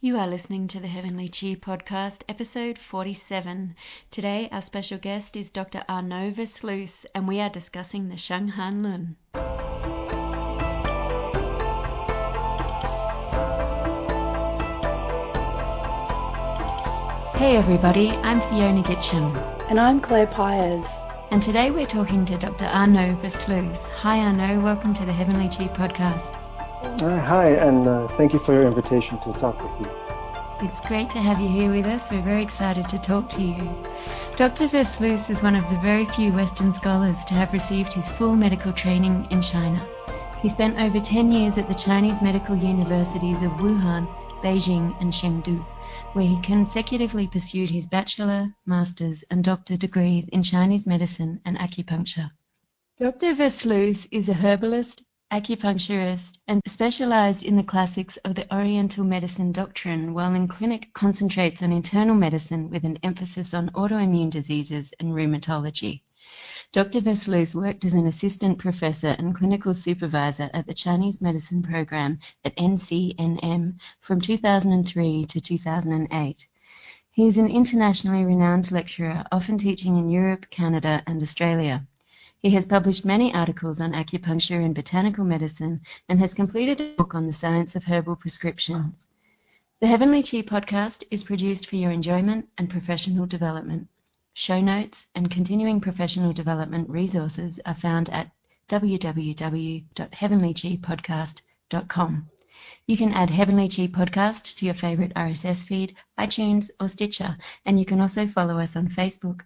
You are listening to the Heavenly Chi podcast, episode 47. Today, our special guest is Dr. Arnaud Versluis, and we are discussing the Shanghan Lun. Hey everybody, I'm Fiona Gitcham. And I'm Claire Pyers. And today we're talking to Dr. Arnaud Versluis. Hi Arnaud, welcome to the Heavenly Chi podcast. Uh, hi, and uh, thank you for your invitation to talk with you. It's great to have you here with us. We're very excited to talk to you. Dr. Versluis is one of the very few Western scholars to have received his full medical training in China. He spent over 10 years at the Chinese medical universities of Wuhan, Beijing, and Chengdu, where he consecutively pursued his bachelor, master's, and doctor degrees in Chinese medicine and acupuncture. Dr. Versluis is a herbalist, acupuncturist, and specialized in the classics of the Oriental medicine doctrine, while in clinic concentrates on internal medicine with an emphasis on autoimmune diseases and rheumatology. Dr. Versluis worked as an assistant professor and clinical supervisor at the Chinese medicine program at NCNM from 2003 to 2008. He is an internationally renowned lecturer, often teaching in Europe, Canada, and Australia. He has published many articles on acupuncture and botanical medicine and has completed a book on the science of herbal prescriptions. The Heavenly Chi podcast is produced for your enjoyment and professional development. Show notes and continuing professional development resources are found at www.heavenlychipodcast.com. You can add Heavenly Chi Podcast to your favorite RSS feed, iTunes, or Stitcher, and you can also follow us on Facebook.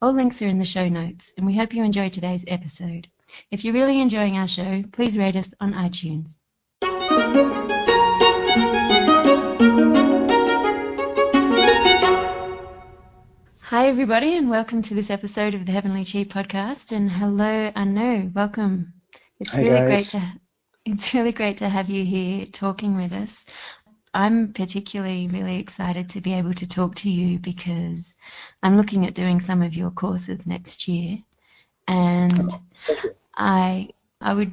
All links are in the show notes, and we hope you enjoy today's episode. If you're really enjoying our show, please rate us on iTunes. Hi, everybody, and welcome to this episode of the Heavenly Chi podcast. And hello, Arnaud, welcome. It's Hi, really guys. great to it's really great to have you here talking with us. I'm particularly really excited to be able to talk to you because I'm looking at doing some of your courses next year, and I I would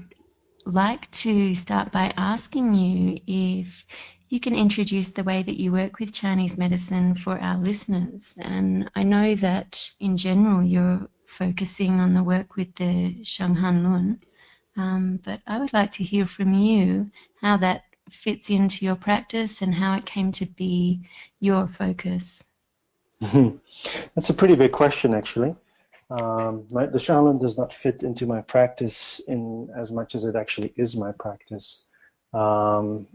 like to start by asking you if you can introduce the way that you work with Chinese medicine for our listeners. And I know that in general you're focusing on the work with the Shanghan Lun, um, but I would like to hear from you how that fits into your practice and how it came to be your focus. That's a pretty big question, actually. Um, my, the Shanghan Lun does not fit into my practice in as much as it actually is my practice. Um,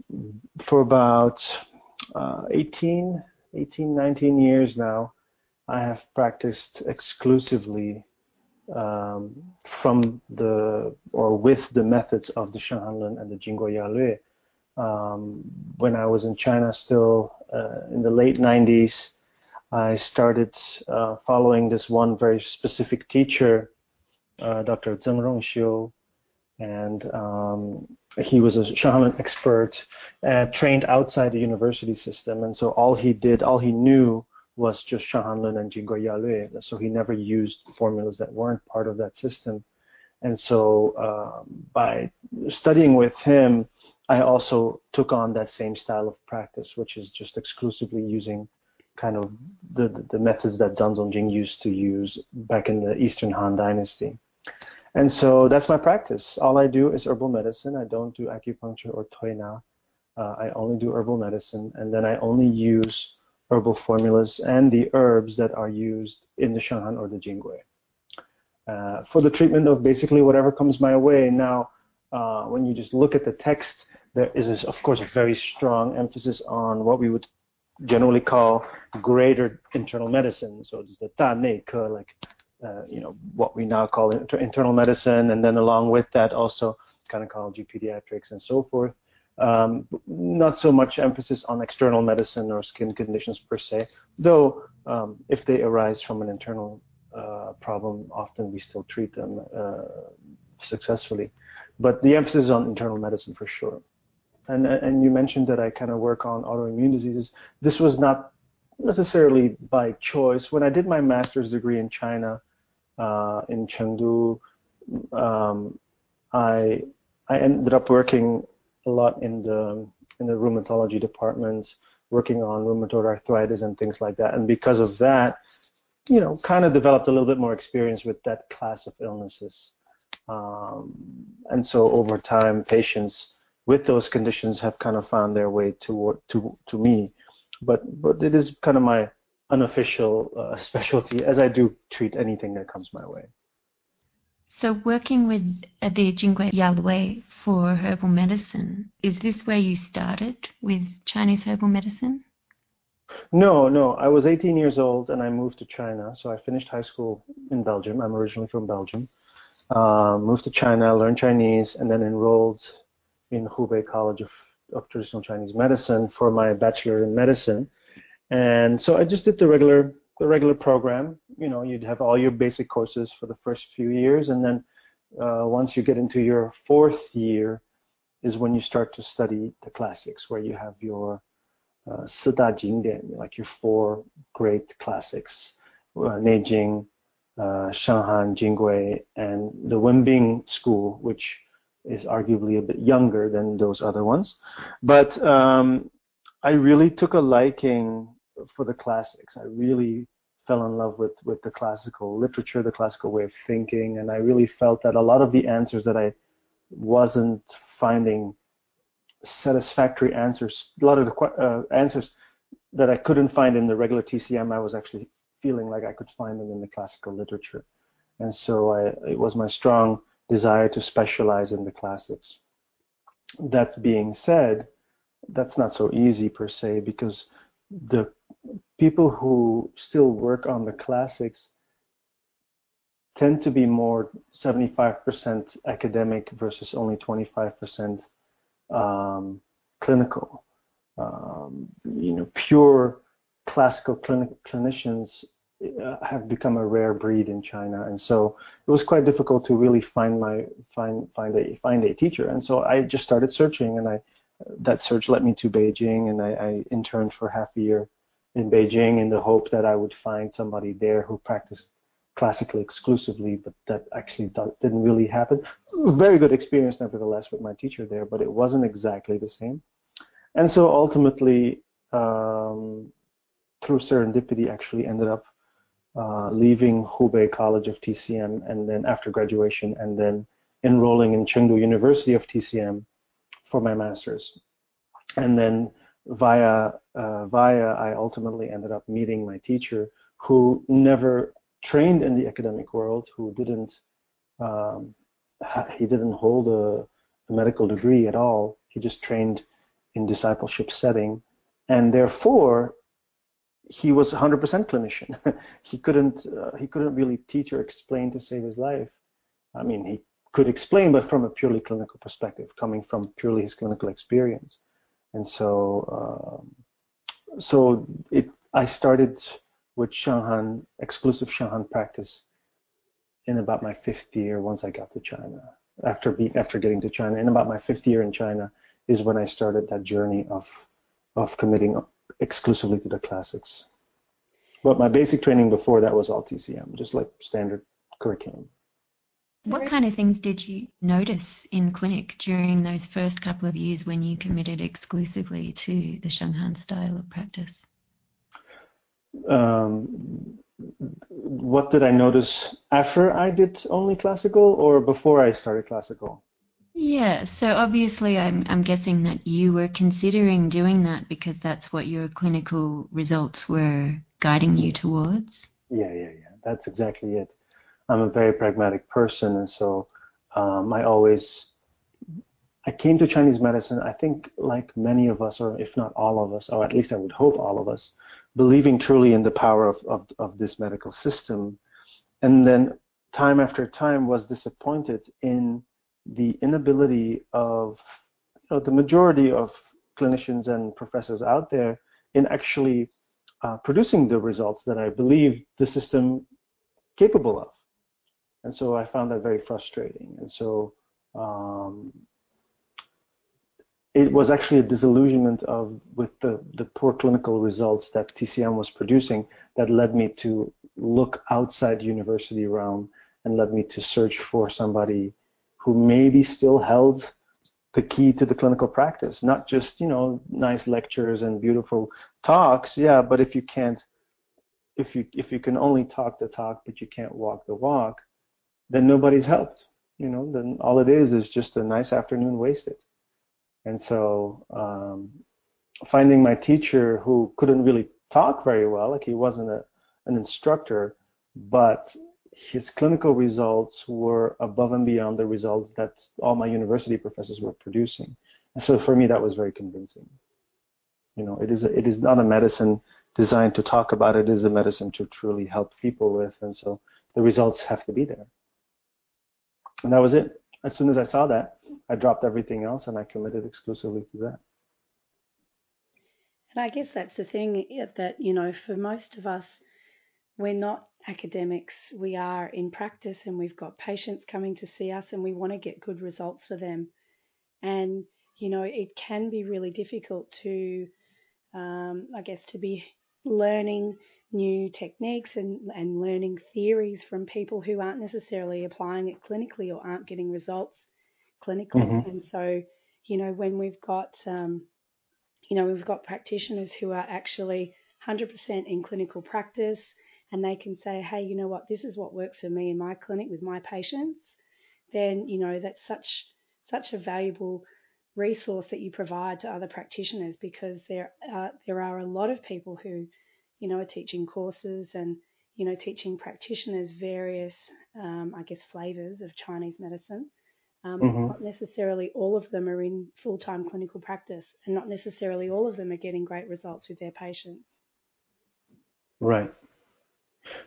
for about uh, 18, 18, 19 years now, I have practiced exclusively um, from the or with the methods of the Shanghan Lun and the Jingui Yaolue. Um, when I was in China, still uh, in the late 90s, I started uh, following this one very specific teacher, uh, Dr. Zheng Rongxiu, and um, he was a Shanghan Lun expert, uh, trained outside the university system, and so all he did, all he knew was just Shanghan Lun and Jingui Yaolue. So he never used formulas that weren't part of that system. And so um, by studying with him, I also took on that same style of practice, which is just exclusively using kind of the, the methods that Zhang Zhongjing used to use back in the Eastern Han Dynasty. And so that's my practice. All I do is herbal medicine. I don't do acupuncture or tuina. Uh, I only do herbal medicine, and then I only use herbal formulas and the herbs that are used in the Shanghan or the Jingui uh, for the treatment of basically whatever comes my way. Now, uh, when you just look at the text, there is, of course, a very strong emphasis on what we would generally call greater internal medicine. So it's the Da Nei Ke, like uh, you know what we now call inter- internal medicine, and then along with that also gynecology, pediatrics, and so forth. Um, not so much emphasis on external medicine or skin conditions per se, though um, if they arise from an internal uh, problem, often we still treat them uh, successfully. But the emphasis is on internal medicine for sure. And, and you mentioned that I kind of work on autoimmune diseases. This was not necessarily by choice. When I did my master's degree in China, uh, in Chengdu, um, I I ended up working a lot in the in the rheumatology department working on rheumatoid arthritis and things like that. And because of that, you know, kind of developed a little bit more experience with that class of illnesses. Um, and so over time, patients with those conditions have kind of found their way to to to me. But but it is kind of my unofficial uh, specialty, as I do treat anything that comes my way. So, working with the Jingui Yaolue for herbal medicine, is this where you started with Chinese herbal medicine? No, no. I was 18 years old and I moved to China. So I finished high school in Belgium. I'm originally from Belgium. Uh, moved to China, learned Chinese, and then enrolled in Hubei College of, of Traditional Chinese Medicine for my bachelor in medicine. And so I just did the regular the regular program. You know, you'd have all your basic courses for the first few years, and then uh, once you get into your fourth year, is when you start to study the classics, where you have your uh, Sida Jingdian, like your four great classics, uh, Neijing, uh, Shanghan, Jingui, and the Wenbing school, which is arguably a bit younger than those other ones. But um, I really took a liking for the classics. I really fell in love with with the classical literature, the classical way of thinking, and I really felt that a lot of the answers that I wasn't finding satisfactory answers, a lot of the uh, answers that I couldn't find in the regular TCM, I was actually feeling like I could find them in the classical literature, and so I, it was my strong desire to specialize in the classics. That being said, that's not so easy per se because the people who still work on the classics tend to be more 75% academic versus only 25% um, clinical. Um, you know, pure classical clinic clinicians uh, have become a rare breed in China, and so it was quite difficult to really find my find find a find a teacher. And so I just started searching, and I that search led me to Beijing, and I, I interned for half a year in Beijing in the hope that I would find somebody there who practiced classically exclusively, but that actually didn't really happen. Very good experience, nevertheless, with my teacher there, but it wasn't exactly the same. And so ultimately, um, through serendipity, actually ended up uh, leaving Hubei College of TCM, and then after graduation, and then enrolling in Chengdu University of TCM for my master's. And then via uh, via I ultimately ended up meeting my teacher who never trained in the academic world, who didn't um, he didn't hold a, a, medical degree at all. He just trained in discipleship setting, and therefore he was 100% clinician. he couldn't uh, he couldn't really teach or explain to save his life. I mean, he could explain, but from a purely clinical perspective, coming from purely his clinical experience. And so, um, so it, I started with Shanghan, exclusive Shanghan practice in about my fifth year once I got to China. After be, after getting to China, in about my fifth year in China is when I started that journey of of committing exclusively to the classics. But my basic training before that was all TCM, just like standard curriculum. What kind of things did you notice in clinic during those first couple of years when you committed exclusively to the Shanghan style of practice? Um, what did I notice after I did only classical or before I started classical? Yeah, so obviously I'm I'm guessing that you were considering doing that because that's what your clinical results were guiding you towards. Yeah, yeah, yeah. That's exactly it. I'm a very pragmatic person, and so um, I always I came to Chinese medicine. I think like many of us, or if not all of us, or at least I would hope all of us, believing truly in the power of of, of this medical system, and then time after time was disappointed in the inability of you know, the majority of clinicians and professors out there in actually uh, producing the results that I believe the system capable of. And so I found that very frustrating. And so um, it was actually a disillusionment of with the, the poor clinical results that TCM was producing that led me to look outside university realm and led me to search for somebody who maybe still held the key to the clinical practice, not just, you know, nice lectures and beautiful talks. Yeah, but if you can't, if you, if you can only talk the talk, but you can't walk the walk, then nobody's helped. You know, then all it is is just a nice afternoon wasted. And so um, finding my teacher who couldn't really talk very well, like he wasn't a, an instructor, but his clinical results were above and beyond the results that all my university professors were producing. And so for me, that was very convincing. You know, it is a, it is not a medicine designed to talk about. It is a medicine to truly help people with, and so the results have to be there. And that was it. As soon as I saw that, I dropped everything else and I committed exclusively to that. And I guess that's the thing that you know, for most of us, we're not academics, we are in practice and we've got patients coming to see us and we want to get good results for them. And, you know, it can be really difficult to, um, I guess, to be learning new techniques and, and learning theories from people who aren't necessarily applying it clinically or aren't getting results clinically. Mm-hmm. And so, you know, when we've got, um, you know, we've got practitioners who are actually 100% in clinical practice, and they can say, hey, you know what, this is what works for me in my clinic with my patients, then, you know, that's such, such a valuable resource that you provide to other practitioners because there are, there are a lot of people who, you know, are teaching courses and, you know, teaching practitioners various, um, I guess, flavors of Chinese medicine. Um, mm-hmm. Not necessarily all of them are in full time clinical practice, and not necessarily all of them are getting great results with their patients. Right.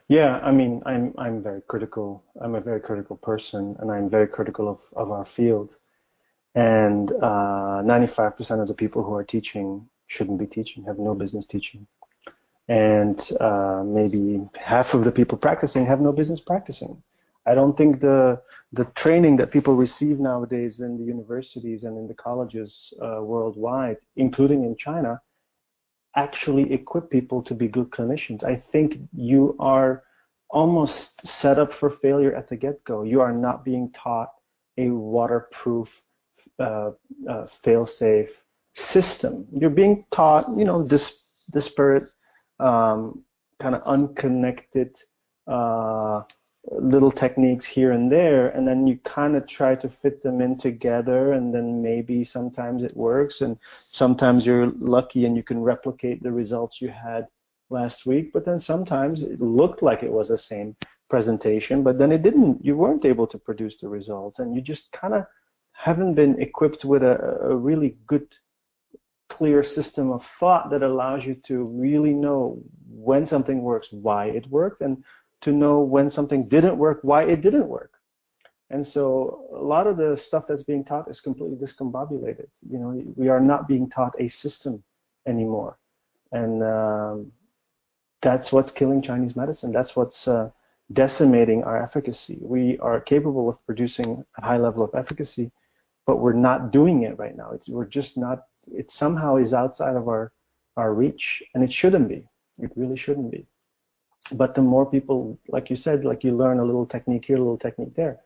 Yeah, I mean, I'm I'm very critical. I'm a very critical person, and I'm very critical of, of our field. And uh, 95% of the people who are teaching shouldn't be teaching, have no business teaching. And uh, maybe half of the people practicing have no business practicing. I don't think the the training that people receive nowadays in the universities and in the colleges uh, worldwide, including in China, actually equip people to be good clinicians. I think you are almost set up for failure at the get-go. You are not being taught a waterproof, uh, uh, fail-safe system. You're being taught, you know, dis- disparate, um, kind of unconnected uh, little techniques here and there and then you kind of try to fit them in together and then maybe sometimes it works and sometimes you're lucky and you can replicate the results you had last week but then sometimes it looked like it was the same presentation but then it didn't. You weren't able to produce the results and you just kind of haven't been equipped with a, a really good clear system of thought that allows you to really know when something works why it worked and to know when something didn't work, why it didn't work. And so a lot of the stuff that's being taught is completely discombobulated. You know, we are not being taught a system anymore. And um, that's what's killing Chinese medicine. That's what's uh, decimating our efficacy. We are capable of producing a high level of efficacy, but we're not doing it right now. It's, we're just not, it somehow is outside of our, our reach, and it shouldn't be. It really shouldn't be but the more people, like you said, like you learn a little technique here, a little technique there.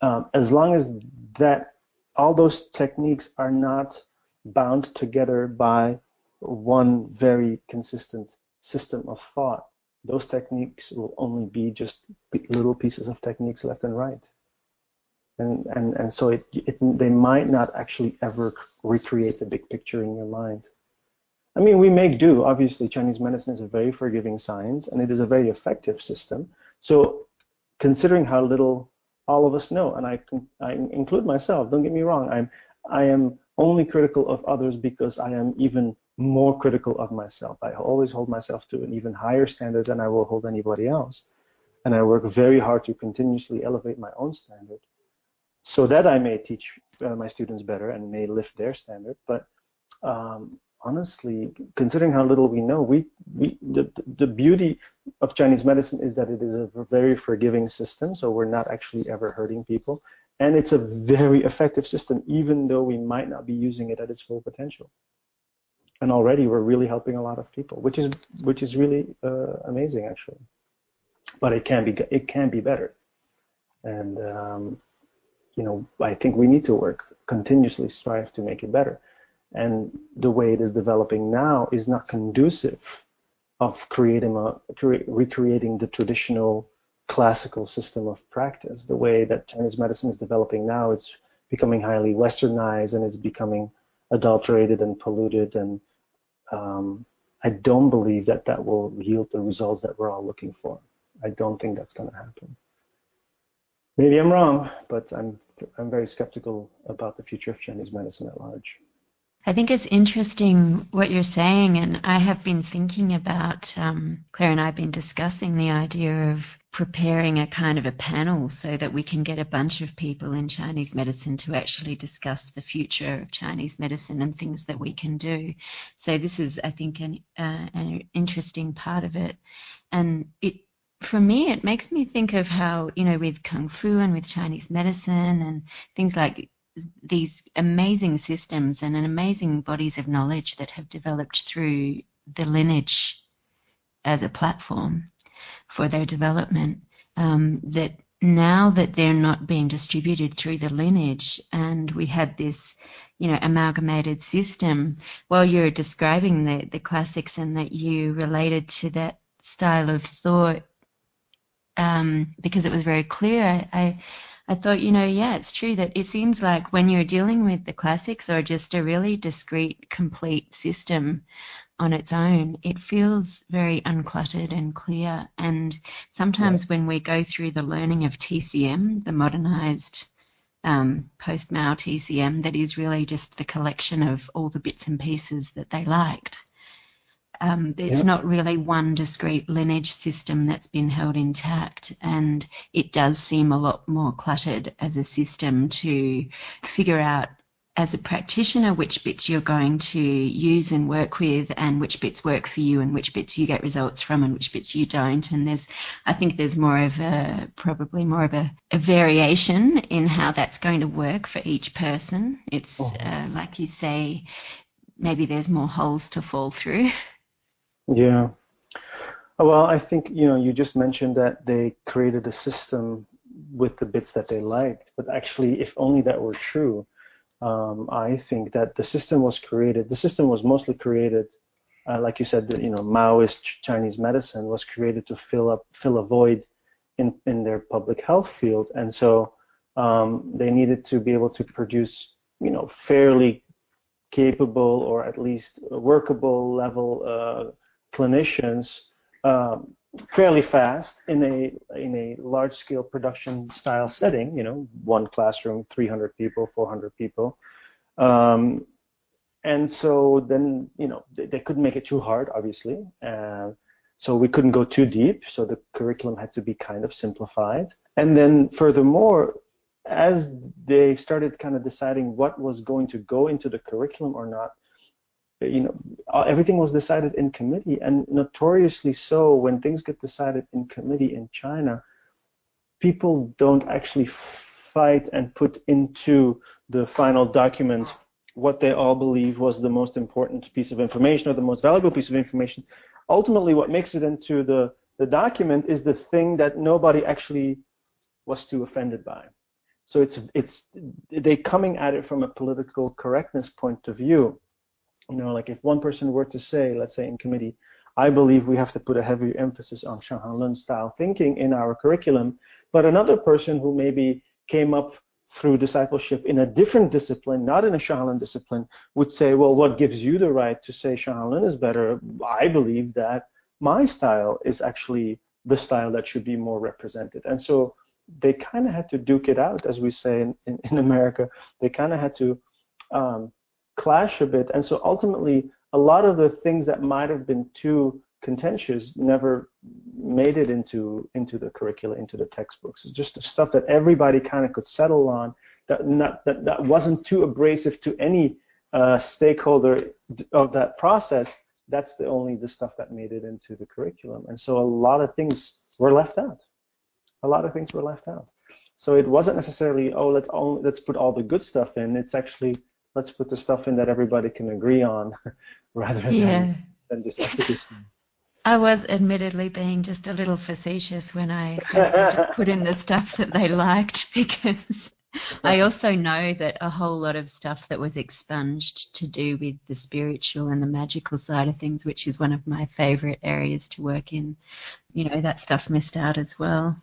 Um, as long as that all those techniques are not bound together by one very consistent system of thought, those techniques will only be just little pieces of techniques left and right. And, and, and so it, it, they might not actually ever recreate the big picture in your mind. I mean, we make do. Obviously, Chinese medicine is a very forgiving science, and it is a very effective system. So, considering how little all of us know, and I, I include myself. Don't get me wrong. I'm I am only critical of others because I am even more critical of myself. I always hold myself to an even higher standard than I will hold anybody else, and I work very hard to continuously elevate my own standard, so that I may teach uh, my students better and may lift their standard. But um, honestly, considering how little we know, we, we the, the beauty of Chinese medicine is that it is a very forgiving system, so we're not actually ever hurting people. And it's a very effective system, even though we might not be using it at its full potential. And already we're really helping a lot of people, which is which is really uh, amazing, actually. But it can be it can be better. And um, you know, I think we need to work continuously, strive to make it better. And the way it is developing now is not conducive of creating a, recreating the traditional classical system of practice. The way that Chinese medicine is developing now, it's becoming highly westernized and it's becoming adulterated and polluted. And um, I don't believe that that will yield the results that we're all looking for. I don't think that's going to happen. Maybe I'm wrong, but I'm I'm very skeptical about the future of Chinese medicine at large. I think it's interesting what you're saying, and I have been thinking about. Um, Claire and I have been discussing the idea of preparing a kind of a panel so that we can get a bunch of people in Chinese medicine to actually discuss the future of Chinese medicine and things that we can do. So this is, I think, an, uh, an interesting part of it, and it. For me, it makes me think of how, you know, with Kung Fu and with Chinese medicine and things like these amazing systems and an amazing bodies of knowledge that have developed through the lineage as a platform for their development um, that now that they're not being distributed through the lineage and we had this you know amalgamated system while you're describing the, the classics and that you related to that style of thought um, because it was very clear I, I thought, you know, yeah, it's true that it seems like when you're dealing with the classics or just a really discrete, complete system on its own, it feels very uncluttered and clear. And sometimes when we go through the learning of TCM, the modernized um, post Mao TCM, that is really just the collection of all the bits and pieces that they liked. Um, it's yep. not really one discrete lineage system that's been held intact, and it does seem a lot more cluttered as a system to figure out as a practitioner which bits you're going to use and work with and which bits work for you and which bits you get results from and which bits you don't and there's i think there's more of a probably more of a, a variation in how that's going to work for each person it's oh. uh, like you say maybe there's more holes to fall through Yeah. Well, I think, you know, you just mentioned that they created a system with the bits that they liked, but actually, if only that were true, um, I think that the system was created, the system was mostly created, uh, like you said, you know, Maoist Chinese medicine was created to fill up, fill a void in, in their public health field. And so um, they needed to be able to produce, you know, fairly capable or at least workable level uh, clinicians um, fairly fast in a in a large scale production style setting. You know, one classroom, 300 people, 400 people. Um, and so then you know they, they, couldn't make it too hard, obviously. Uh, so we couldn't go too deep. So the curriculum had to be kind of simplified. And then furthermore, as they started kind of deciding what was going to go into the curriculum or not, you know, uh, everything was decided in committee, and notoriously so, when things get decided in committee in China, people don't actually fight and put into the final document what they all believe was the most important piece of information or the most valuable piece of information. Ultimately, what makes it into the, the document is the thing that nobody actually was too offended by. So it's it's they coming at it from a political correctness point of view you know, like if one person were to say, let's say in committee, I believe we have to put a heavier emphasis on Shang Han Lun style thinking in our curriculum, but another person who maybe came up through discipleship in a different discipline, not in a Shanghan Lun discipline, would say, well, what gives you the right to say Shanghan Lun is better? I believe that my style is actually the style that should be more represented. And so they kind of had to duke it out, as we say in, in, in America. They kind of had to um, clash a bit. And so ultimately, a lot of the things that might have been too contentious never made it into into the curricula, into the textbooks. It's just the stuff that everybody kind of could settle on. That not that, that wasn't too abrasive to any uh, stakeholder of that process. That's the only the stuff that made it into the curriculum. And so a lot of things were left out. A lot of things were left out. So it wasn't necessarily oh let's only let's put all the good stuff in. It's actually let's put the stuff in that everybody can agree on rather than, yeah. than just efficacy. I was admittedly being just a little facetious when I said just put in the stuff that they liked because I also know that a whole lot of stuff that was expunged to do with the spiritual and the magical side of things, which is one of my favorite areas to work in, you know, that stuff missed out as well.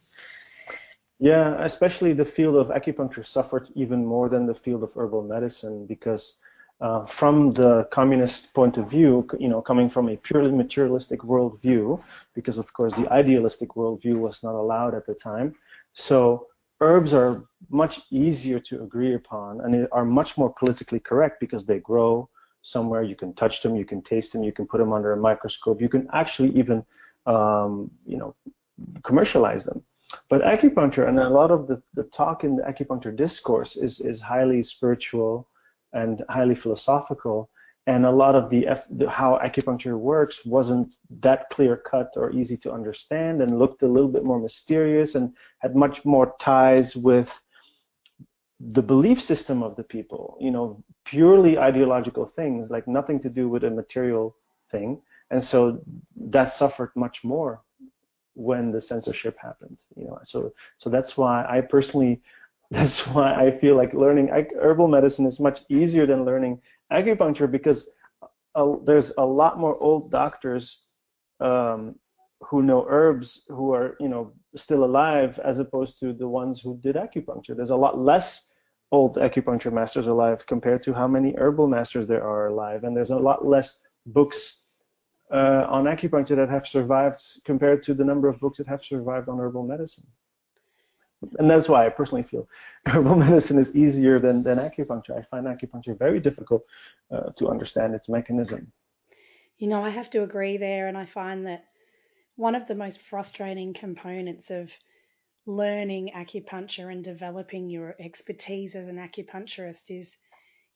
Yeah, especially the field of acupuncture suffered even more than the field of herbal medicine because uh, from the communist point of view, you know, coming from a purely materialistic worldview, because of course the idealistic worldview was not allowed at the time. So herbs are much easier to agree upon and are much more politically correct because they grow somewhere. You can touch them, you can taste them, you can put them under a microscope, you can actually even, um, you know, commercialize them. But acupuncture and a lot of the, the talk in the acupuncture discourse is, is highly spiritual and highly philosophical. And a lot of the, how acupuncture works wasn't that clear cut or easy to understand, and looked a little bit more mysterious and had much more ties with the belief system of the people. You know, purely ideological things, like nothing to do with a material thing. And so that suffered much more when the censorship happened. You know, so so that's why I personally that's why I feel like learning herbal medicine is much easier than learning acupuncture because uh, there's a lot more old doctors um, who know herbs who are you know still alive as opposed to the ones who did acupuncture. There's a lot less old acupuncture masters alive compared to how many herbal masters there are alive, and there's a lot less books uh, on acupuncture that have survived compared to the number of books that have survived on herbal medicine and that's why I personally feel herbal medicine is easier than, than acupuncture. I find acupuncture very difficult uh, to understand its mechanism. You know, I have to agree there, and I find that one of the most frustrating components of learning acupuncture and developing your expertise as an acupuncturist is,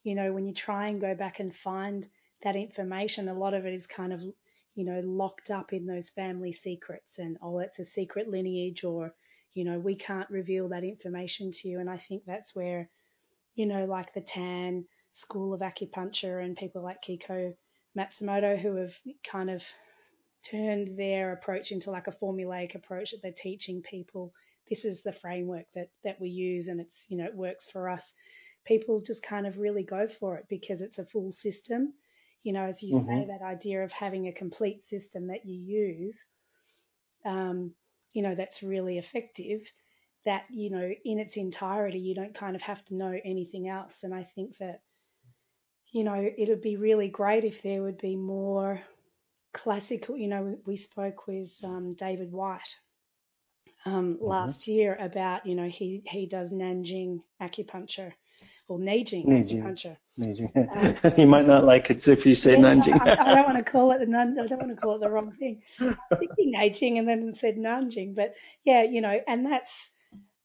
you know, when you try and go back and find that information, a lot of it is kind of, you know, locked up in those family secrets and, oh, it's a secret lineage or, you know, we can't reveal that information to you. And I think that's where, you know, like the Tan School of Acupuncture and people like Kiko Matsumoto who have kind of turned their approach into like a formulaic approach that they're teaching people this is the framework that that we use and it's you know it works for us people just kind of really go for it because it's a full system you know as you mm-hmm. say that idea of having a complete system that you use um, you know, that's really effective, that, you know, in its entirety, you don't kind of have to know anything else. And I think that, you know, it'd be really great if there would be more classical, you know, we spoke with um, David White um, mm-hmm. last year about, you know, he, he does Nanjing acupuncture or Neijing, Neijing. acupuncture. Neijing. Um, he might not like it if you say yeah, Nanjing. I, I, don't want to call it the Nan, I don't want to call it the wrong thing. I was thinking Neijing and then said Nanjing, but yeah, you know, and that's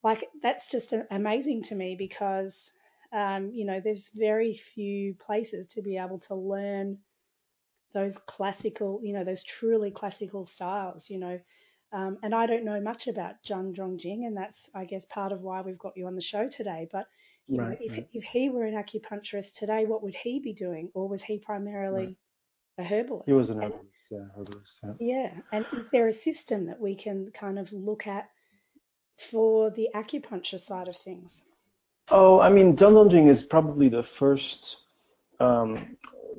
like that's just amazing to me because um, you know there's very few places to be able to learn those classical, you know, those truly classical styles, you know. Um, and I don't know much about Zhang Zhongjing, and that's, I guess, part of why we've got you on the show today. But you right, know, if, right. if he were an acupuncturist today, what would he be doing? Or was he primarily right. a herbalist? He was an herbalist, and, yeah, herbalist, yeah. Yeah. And is there a system that we can kind of look at for the acupuncture side of things? Oh, I mean, Zhang Zhongjing is probably the first um,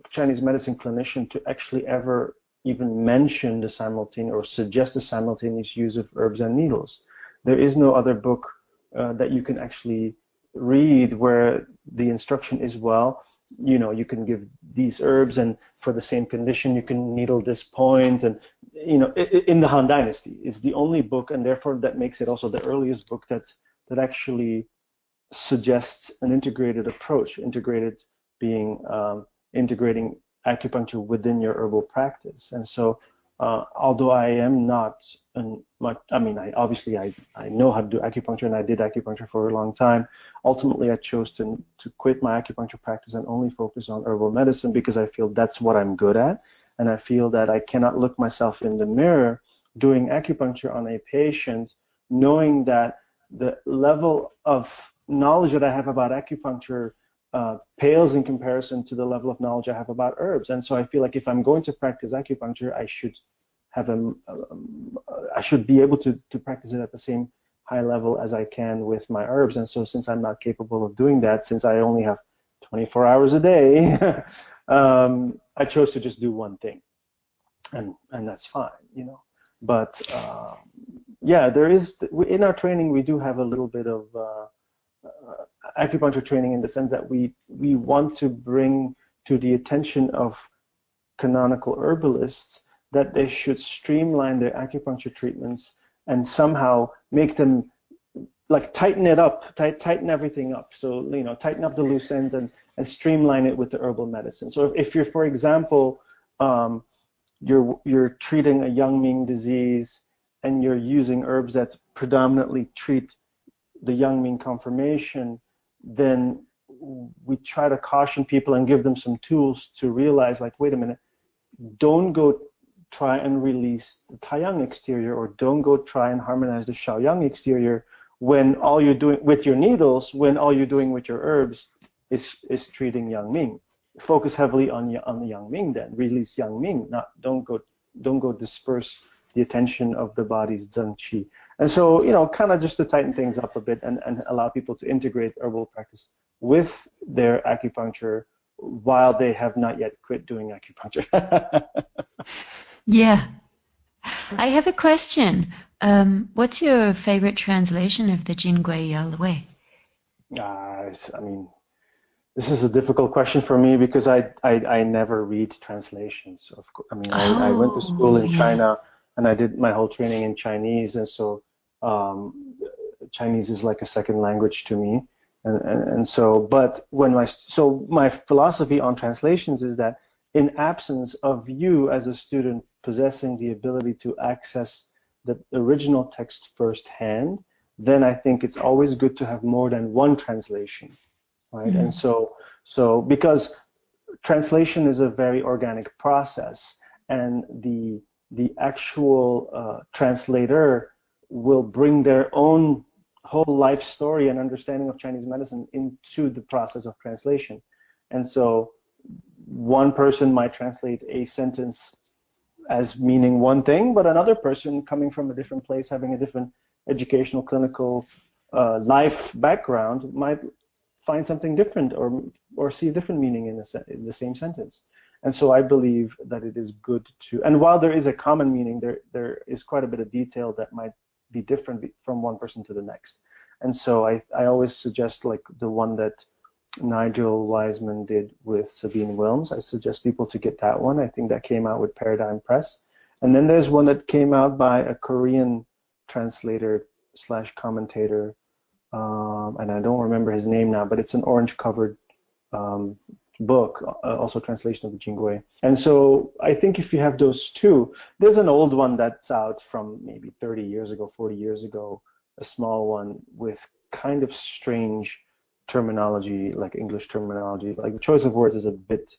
Chinese medicine clinician to actually ever even mention the simultaneous or suggest the simultaneous use of herbs and needles. There is no other book uh, that you can actually read where the instruction is well you know you can give these herbs and for the same condition you can needle this point and you know in the Han Dynasty it's the only book and therefore that makes it also the earliest book that that actually suggests an integrated approach integrated being um, integrating acupuncture within your herbal practice. And so uh, although I am not, an, much, I mean, I obviously I, I know how to do acupuncture and I did acupuncture for a long time. Ultimately, I chose to to quit my acupuncture practice and only focus on herbal medicine because I feel that's what I'm good at, and I feel that I cannot look myself in the mirror doing acupuncture on a patient, knowing that the level of knowledge that I have about acupuncture uh, pales in comparison to the level of knowledge I have about herbs. And so I feel like if I'm going to practice acupuncture, I should have a, um, I should be able to, to practice it at the same high level as I can with my herbs. And so since I'm not capable of doing that, since I only have 24 hours a day, um, I chose to just do one thing, and and that's fine, you know. But uh, yeah, there is in our training we do have a little bit of uh, uh, acupuncture training in the sense that we we want to bring to the attention of canonical herbalists that they should streamline their acupuncture treatments and somehow make them like tighten it up, tight, tighten everything up. So you know, tighten up the loose ends and and streamline it with the herbal medicine. So if you're, for example, um, you're you're treating a Yang Ming disease and you're using herbs that predominantly treat the Yang Ming conformation, then we try to caution people and give them some tools to realize, like, wait a minute, don't go try and release the Taiyang exterior or don't go try and harmonize the Shaoyang exterior when all you're doing with your needles, when all you're doing with your herbs is is treating Yang Ming. Focus heavily on on the Yang Ming then. Release Yang Ming. Not don't go don't go disperse the attention of the body's Zhen Qi. And so, you know, kind of just to tighten things up a bit and, and allow people to integrate herbal practice with their acupuncture while they have not yet quit doing acupuncture. yeah. I have a question. Um, what's your favorite translation of the Jingui Yaolue? Uh, I mean, this is a difficult question for me because I I, I never read translations. Of course, I mean, I, oh, I went to school in yeah. China and I did my whole training in Chinese, and so um, Chinese is like a second language to me. And, and, and so, but when my so my philosophy on translations is that in absence of you as a student possessing the ability to access the original text firsthand, then I think it's always good to have more than one translation right? Mm-hmm. And so, so because translation is a very organic process, and the the actual uh, translator will bring their own whole life story and understanding of Chinese medicine into the process of translation. And so, one person might translate a sentence as meaning one thing, but another person coming from a different place, having a different educational, clinical, uh, life background, might find something different or or see a different meaning in the, in the same sentence. And so I believe that it is good to, and while there is a common meaning, there there is quite a bit of detail that might be different from one person to the next. And so I, I always suggest like the one that Nigel Wiseman did with Sabine Wilms. I suggest people to get that one. I think that came out with Paradigm Press. And then there's one that came out by a Korean translator slash commentator um, and I don't remember his name now, but it's an orange covered um, book, uh, also translation of the Jingui. And so I think if you have those two, there's an old one that's out from maybe 30 years ago, 40 years ago, a small one with kind of strange terminology, like English terminology. Like the choice of words is a bit,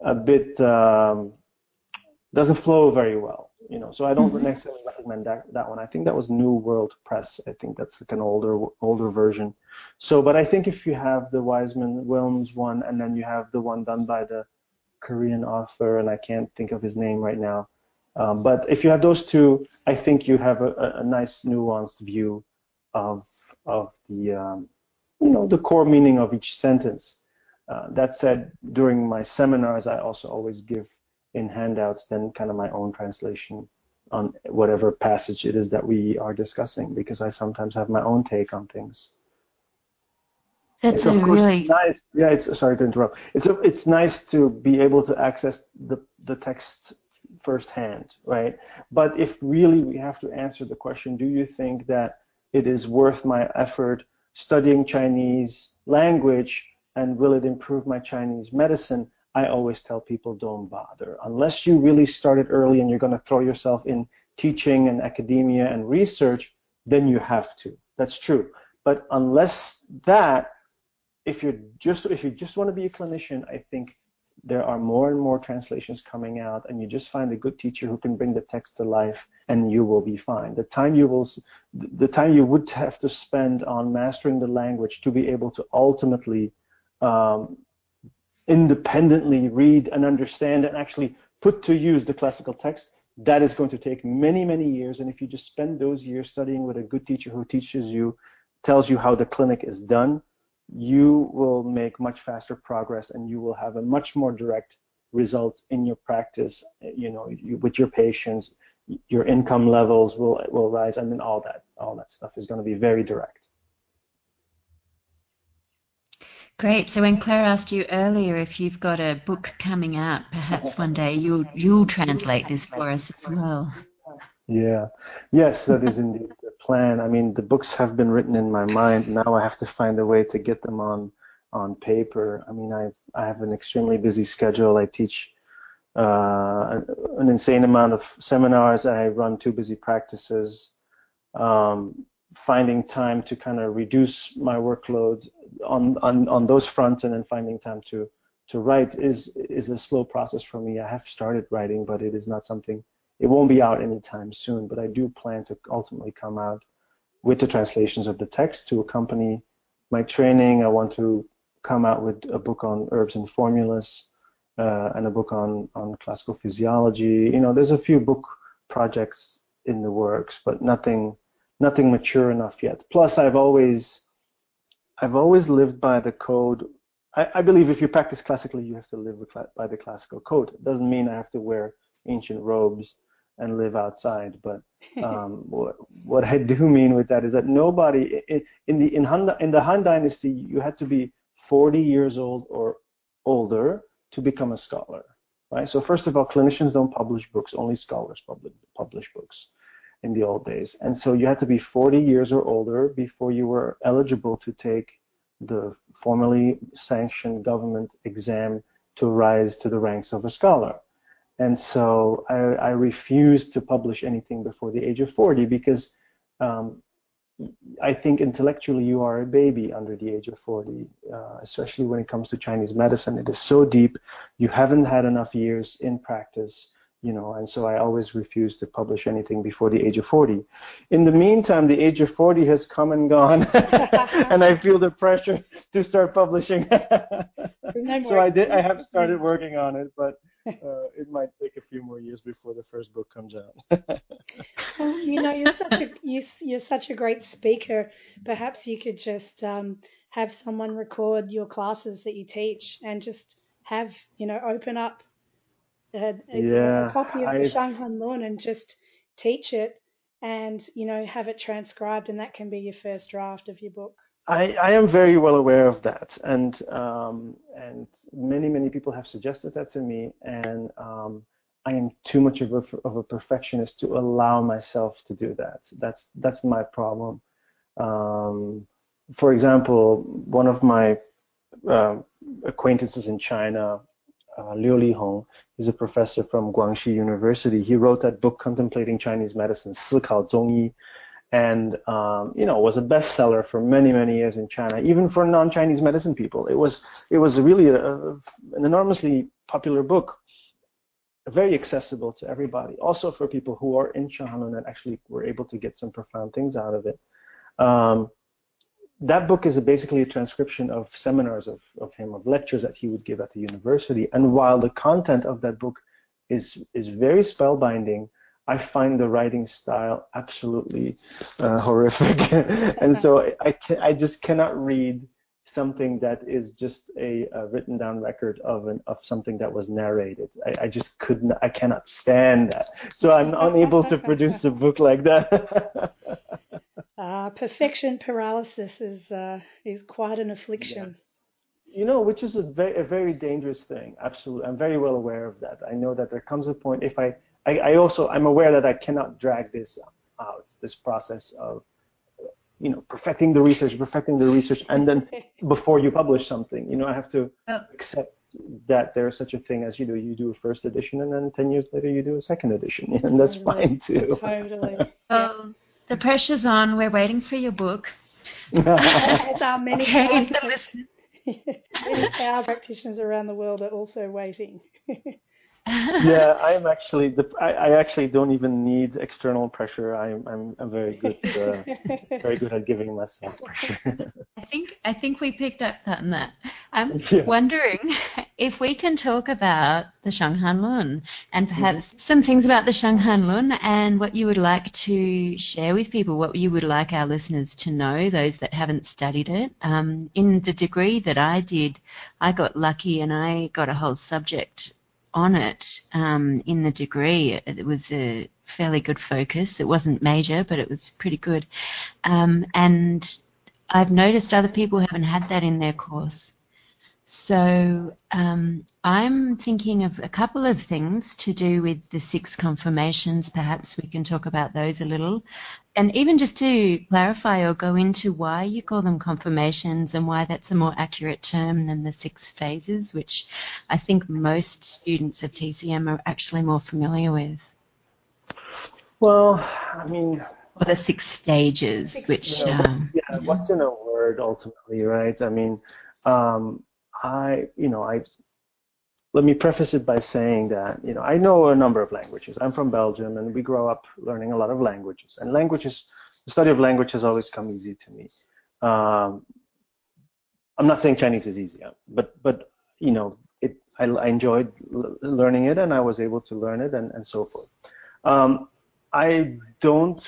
a bit um, doesn't flow very well you know so i don't mm-hmm. necessarily recommend that, that one. I think that was new world press. I think that's like an older older version. So but i think if you have the wiseman wilms one and then you have the one done by the korean author and i can't think of his name right now um, but if you have those two i think you have a, a nice nuanced view of of the um, you know the core meaning of each sentence. Uh, that said during my seminars i also always give in handouts than kind of my own translation on whatever passage it is that we are discussing because I sometimes have my own take on things. That's it's really nice. Yeah, it's sorry to interrupt. It's a, it's nice to be able to access the the text firsthand, right? But if really we have to answer the question, do you think that it is worth my effort studying Chinese language and will it improve my Chinese medicine? I always tell people don't bother. Unless you really started early and you're going to throw yourself in teaching and academia and research, then you have to. That's true. But unless that, if you're just if you just want to be a clinician, I think there are more and more translations coming out, and you just find a good teacher who can bring the text to life, and you will be fine. The time you will, the time you would have to spend on mastering the language to be able to ultimately um, independently read and understand and actually put to use the classical text, that is going to take many, many years. And if you just spend those years studying with a good teacher who teaches you, tells you how the clinic is done, you will make much faster progress and you will have a much more direct result in your practice, you know, you, with your patients, your income levels will will rise. I mean, all that, all that stuff is going to be very direct. Great. So when Claire asked you earlier if you've got a book coming out, perhaps one day you'll you'll translate this for us as well. Yeah. Yes, that is indeed the plan. I mean, the books have been written in my mind. Now I have to find a way to get them on on paper. I mean, I I have an extremely busy schedule. I teach uh, an insane amount of seminars. I run two busy practices. Um, finding time to kind of reduce my workload on, on, on those fronts and then finding time to, to write is, is a slow process for me. I have started writing, but it is not something, it won't be out anytime soon, but I do plan to ultimately come out with the translations of the text to accompany my training. I want to come out with a book on herbs and formulas uh, and a book on, on classical physiology. You know, there's a few book projects in the works, but nothing nothing mature enough yet. Plus, I've always I've always lived by the code. I, I believe if you practice classically, you have to live by the classical code. It doesn't mean I have to wear ancient robes and live outside. But um, what, what I do mean with that is that nobody in the in Han, in the Han Dynasty, you had to be 40 years old or older to become a scholar. Right. So first of all, clinicians don't publish books; only scholars publish publish books in the old days. And so you had to be 40 years or older before you were eligible to take the formally sanctioned government exam to rise to the ranks of a scholar. And so I, I refused to publish anything before the age of 40 because um, I think intellectually you are a baby under the age of 40, uh, especially when it comes to Chinese medicine. It is so deep. You haven't had enough years in practice you know, and so I always refuse to publish anything before the age of 40. In the meantime, the age of 40 has come and gone, and I feel the pressure to start publishing. so I did. I have started working on it, but uh, it might take a few more years before the first book comes out. well, you know, you're such a you, you're such a great speaker. Perhaps you could just um, have someone record your classes that you teach, and just have you know open up a, a, yeah, a copy of I, the Shanghan Lun and just teach it and you know have it transcribed and that can be your first draft of your book. I, I am very well aware of that and um, and many many people have suggested that to me and um, I am too much of a, of a perfectionist to allow myself to do that. That's that's my problem. Um, for example one of my uh, acquaintances in China uh, Liu Lihong He's a professor from Guangxi University. He wrote that book contemplating Chinese medicine, Sikao Zhongyi, and um, you know was a bestseller for many many years in China, even for non-Chinese medicine people. It was it was really a, an enormously popular book, very accessible to everybody, also for people who are in Shanghan Lun and actually were able to get some profound things out of it. Um, that book is a basically a transcription of seminars of, of him, of lectures that he would give at the university. And while the content of that book is is very spellbinding, I find the writing style absolutely uh, horrific. and so I can, I just cannot read something that is just a, a, written down record of an of something that was narrated. I, I just couldn't I cannot stand that. So I'm unable to produce a book like that. Uh, perfection paralysis is uh, is quite an affliction. Yeah. You know, which is a very a very dangerous thing. Absolutely, I'm very well aware of that. I know that there comes a point if I, I, I also I'm aware that I cannot drag this out, this process of, you know, perfecting the research, perfecting the research, and then before you publish something, you know, I have to oh. accept that there's such a thing as you know you do a first edition and then 10 years later you do a second edition and that's totally. fine too totally um, the pressure's on. We're waiting for your book. As are many okay, many practitioners around the world are also waiting. Yeah, I'm actually the, I, I, actually don't even need external pressure. I'm I'm, I'm very good uh, very good at giving myself pressure. I think I think we picked up that on that. I'm yeah. wondering if we can talk about the Shanghan Lun and perhaps mm-hmm. some things about the Shanghan Lun and what you would like to share with people, what you would like our listeners to know, those that haven't studied it. Um, in the degree that I did, I got lucky and I got a whole subject on it um, in the degree. It was a fairly good focus. It wasn't major, but it was pretty good. Um, and I've noticed other people haven't had that in their course. So um, I'm thinking of a couple of things to do with the six conformations. Perhaps we can talk about those a little. And even just to clarify or go into why you call them conformations and why that's a more accurate term than the six phases, which I think most students of TCM are actually more familiar with. Well, I mean, or the six stages, six, which you know, um, yeah, what's in a word ultimately, right? I mean, um, I, you know, I let me preface it by saying that, you know, I know a number of languages. I'm from Belgium, and we grow up learning a lot of languages. And languages, the study of language has always come easy to me. Um, I'm not saying Chinese is easy, but but you know, it I, I enjoyed learning it, and I was able to learn it, and and so forth. Um, I don't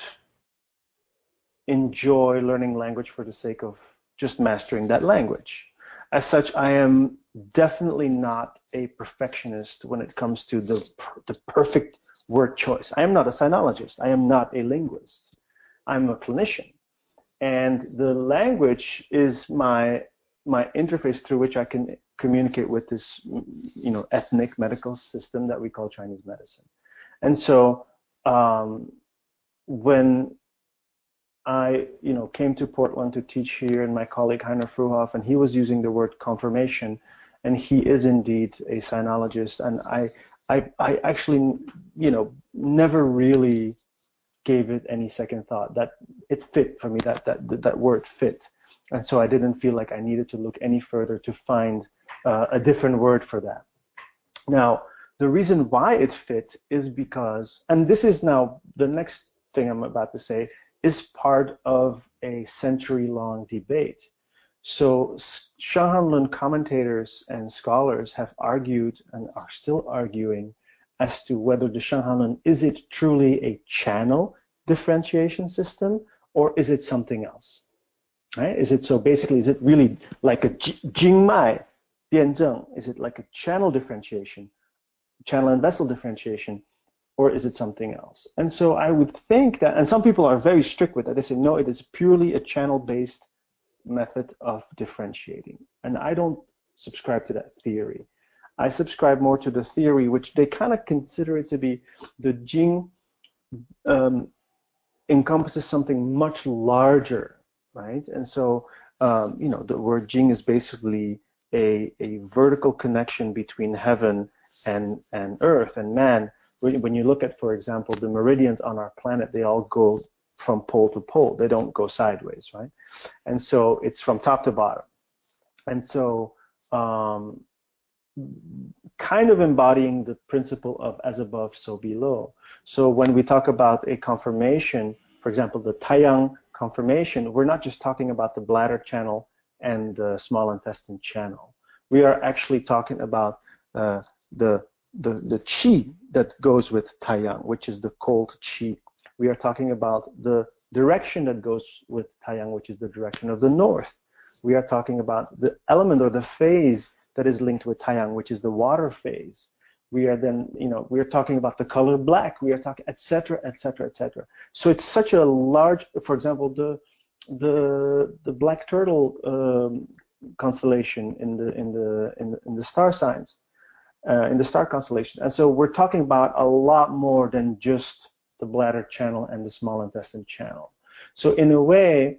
enjoy learning language for the sake of just mastering that language. As such, I am definitely not a perfectionist when it comes to the, the perfect word choice. I am not a sinologist. I am not a linguist. I'm a clinician. And the language is my my interface through which I can communicate with this, you know, ethnic medical system that we call Chinese medicine. And so um, when I, you know, came to Portland to teach here, and my colleague Heiner Fruehauf, and he was using the word conformation, and he is indeed a sinologist, and I, I, I actually, you know, never really gave it any second thought. That it fit for me. That that that word fit, and so I didn't feel like I needed to look any further to find uh, a different word for that. Now, the reason why it fit is because, and this is now the next thing I'm about to say is part of a century-long debate. So Shanghan Lun commentators and scholars have argued and are still arguing as to whether the Shanghan Lun is it truly a channel differentiation system or is it something else? Right? Is it so basically is it really like a Jingmai Bianzheng? Is it like a channel differentiation, channel and vessel differentiation? Or is it something else? And so I would think that, and some people are very strict with that. They say, no, it is purely a channel-based method of differentiating. And I don't subscribe to that theory. I subscribe more to the theory, which they kind of consider it to be the Jing um, encompasses something much larger, right? And so, um, you know, the word Jing is basically a, a vertical connection between heaven and, and earth and man when you look at, for example, the meridians on our planet, they all go from pole to pole. They don't go sideways, right? And so it's from top to bottom. And so um, kind of embodying the principle of as above, so below. So when we talk about a conformation, for example, the Taiyang conformation, we're not just talking about the bladder channel and the small intestine channel. We are actually talking about uh, the the, the qi that goes with Taiyang, which is the cold qi. We are talking about the direction that goes with Taiyang, which is the direction of the north. We are talking about the element or the phase that is linked with Taiyang, which is the water phase. We are then, you know, we are talking about the color black. We are talking, etc., etc., etc. So it's such a large, for example, the the the black turtle um, constellation in the in the in the, in the star signs uh, in the star constellation. And so we're talking about a lot more than just the bladder channel and the small intestine channel. So in a way,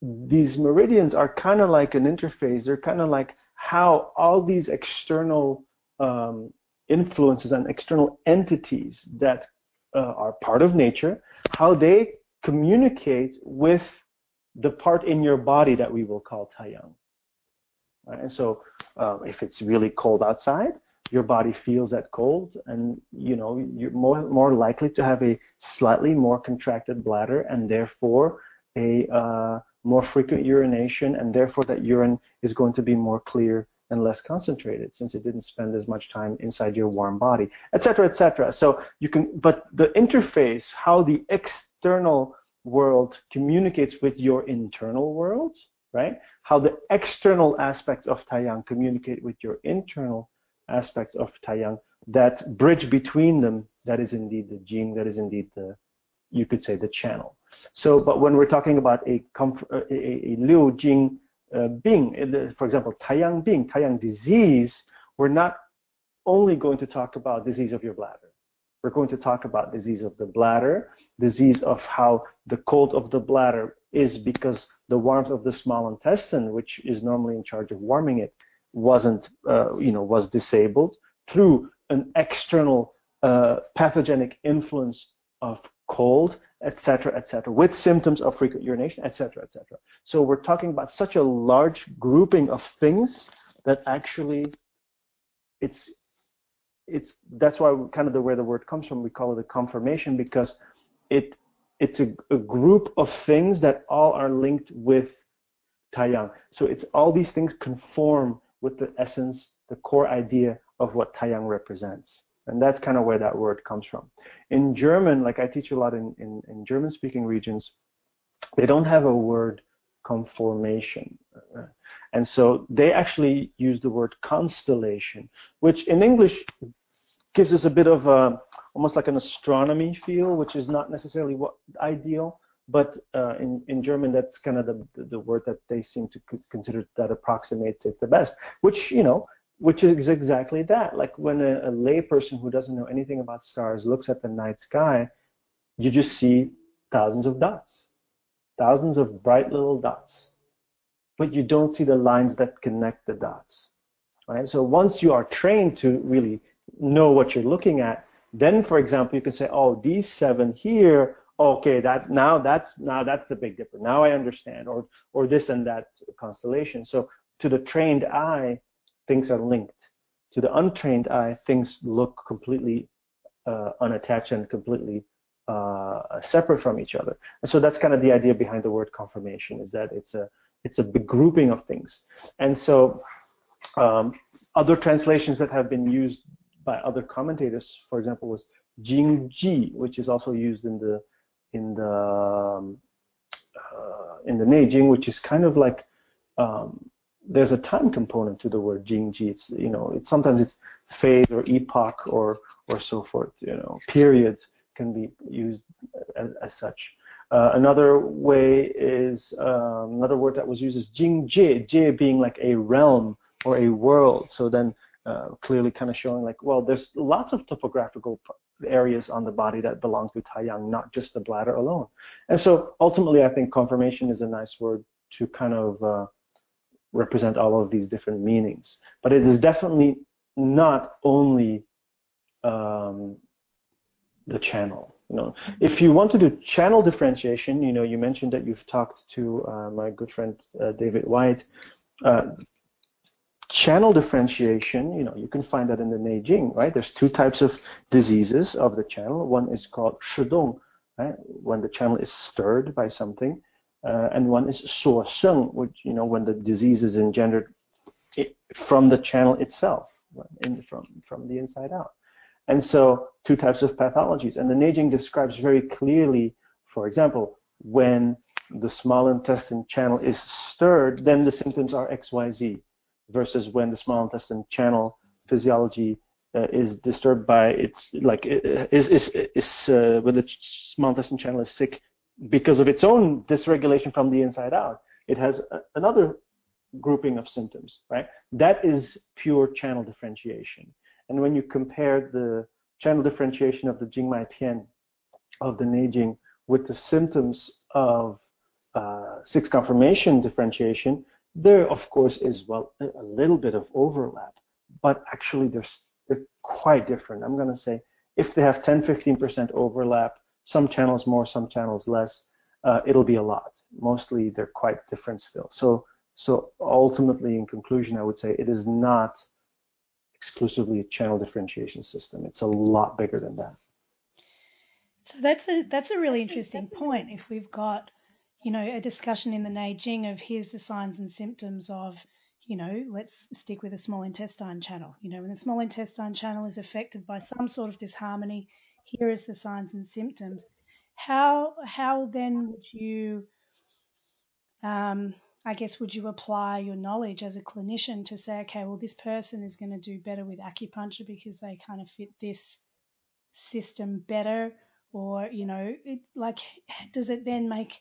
these meridians are kind of like an interface. They're kind of like how all these external um, influences and external entities that uh, are part of nature, how they communicate with the part in your body that we will call Taiyang. Right? And so uh, if it's really cold outside, your body feels that cold and you know you're more more likely to have a slightly more contracted bladder and therefore a uh, more frequent urination and therefore that urine is going to be more clear and less concentrated since it didn't spend as much time inside your warm body etc etc so you can but the interface how the external world communicates with your internal world right? How the external aspects of taiyang communicate with your internal aspects of Taiyang, that bridge between them, that is indeed the Jing, that is indeed the, you could say the channel. So, but when we're talking about a, a, a Liu Jing uh, Bing, for example, Taiyang Bing, Taiyang disease, we're not only going to talk about disease of your bladder. We're going to talk about disease of the bladder, disease of how the cold of the bladder is because the warmth of the small intestine, which is normally in charge of warming it, wasn't, uh, you know, was disabled through an external uh, pathogenic influence of cold, etc., etc., with symptoms of frequent urination, etc., etc. So we're talking about such a large grouping of things that actually it's it's that's why kind of the where the word comes from we call it a conformation because it it's a, a group of things that all are linked with Taiyang. So it's all these things conform with the essence, the core idea of what Taiyang represents. And that's kind of where that word comes from. In German, like I teach a lot in, in, in German speaking regions, they don't have a word conformation. And so they actually use the word constellation, which in English gives us a bit of a, almost like an astronomy feel, which is not necessarily what ideal but uh, in, in German, that's kind of the, the word that they seem to consider that approximates it the best, which, you know, which is exactly that. Like when a, a layperson who doesn't know anything about stars looks at the night sky, you just see thousands of dots, thousands of bright little dots, but you don't see the lines that connect the dots, right? So once you are trained to really know what you're looking at, then, for example, you can say, oh, these seven here okay, that now that's now that's the big difference. Now I understand, or or this and that constellation. So to the trained eye, things are linked. To the untrained eye, things look completely uh, unattached and completely uh, separate from each other. And so that's kind of the idea behind the word conformation is that it's a it's a big grouping of things. And so um, other translations that have been used by other commentators, for example, was Jingji, which is also used in the in the um, uh, in the Neijing, which is kind of like um, there's a time component to the word Jingji. It's you know it's sometimes it's phase or epoch or or so forth. You know periods can be used as, as such. Uh, another way is um, another word that was used is Jingjie, Jie being like a realm or a world. So then uh, clearly kind of showing like, well, there's lots of topographical areas on the body that belong to Taiyang, not just the bladder alone. And so ultimately, I think conformation is a nice word to kind of uh, represent all of these different meanings. But it is definitely not only um, the channel. You know, if you want to do channel differentiation, you know, you mentioned that you've talked to uh, my good friend uh, David White. Uh, channel differentiation, you know, you can find that in the Neijing, right? There's two types of diseases of the channel. One is called shidong, right? When the channel is stirred by something. Uh, and one is suo sheng, which, you know, when the disease is engendered from the channel itself, in, from, from the inside out. And so two types of pathologies. And the Neijing describes very clearly, for example, when the small intestine channel is stirred, then the symptoms are XYZ versus when the small intestine channel physiology uh, is disturbed by its like is is is uh, when the small intestine channel is sick because of its own dysregulation from the inside out. It has a, another grouping of symptoms, right? That is pure channel differentiation. And when you compare the channel differentiation of the Jingmai Pian of the Neijing with the symptoms of uh, six conformation differentiation, there, of course, is well a little bit of overlap, but actually they're, they're quite different. I'm going to say if they have 10, 15% overlap, some channels more, some channels less, uh, it'll be a lot. Mostly they're quite different still. So, so ultimately, in conclusion, I would say it is not exclusively a channel differentiation system. It's a lot bigger than that. So that's a that's a really interesting point. If we've got, you know, a discussion in the Neijing of here's the signs and symptoms of, you know, let's stick with a small intestine channel. You know, when the small intestine channel is affected by some sort of disharmony, here is the signs and symptoms. How how then would you um, I guess, would you apply your knowledge as a clinician to say, okay, well, this person is going to do better with acupuncture because they kind of fit this system better? Or, you know, it, like, does it then make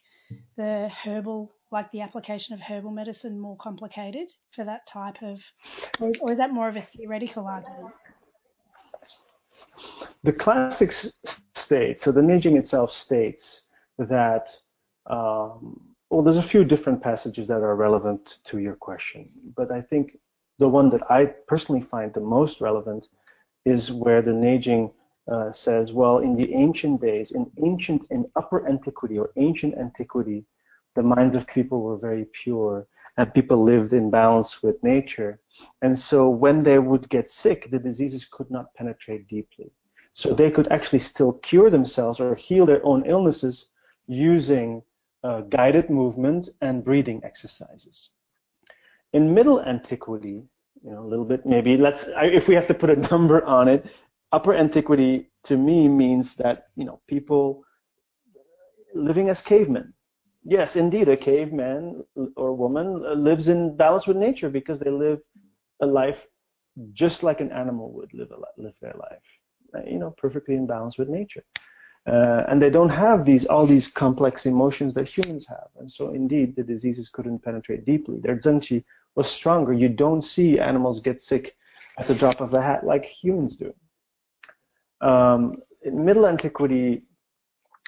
the herbal, like the application of herbal medicine, more complicated for that type of, or is, or is that more of a theoretical argument? The classic state, so the Neijing itself states that um, well, there's a few different passages that are relevant to your question, but I think the one that I personally find the most relevant is where the Neijing uh, says, well, in the ancient days, in ancient, in upper antiquity or ancient antiquity, the minds of people were very pure and people lived in balance with nature. And so when they would get sick, the diseases could not penetrate deeply. So they could actually still cure themselves or heal their own illnesses using uh, guided movement and breathing exercises. In Middle Antiquity, you know, a little bit maybe let's if we have to put a number on it, Upper Antiquity to me means that you know people living as cavemen. Yes, indeed, a caveman or woman lives in balance with nature because they live a life just like an animal would live a, live their life, you know, perfectly in balance with nature. Uh, and they don't have these all these complex emotions that humans have. And so indeed the diseases couldn't penetrate deeply. Their zhengqi was stronger. You don't see animals get sick at the drop of a hat like humans do. Um, in Middle Antiquity,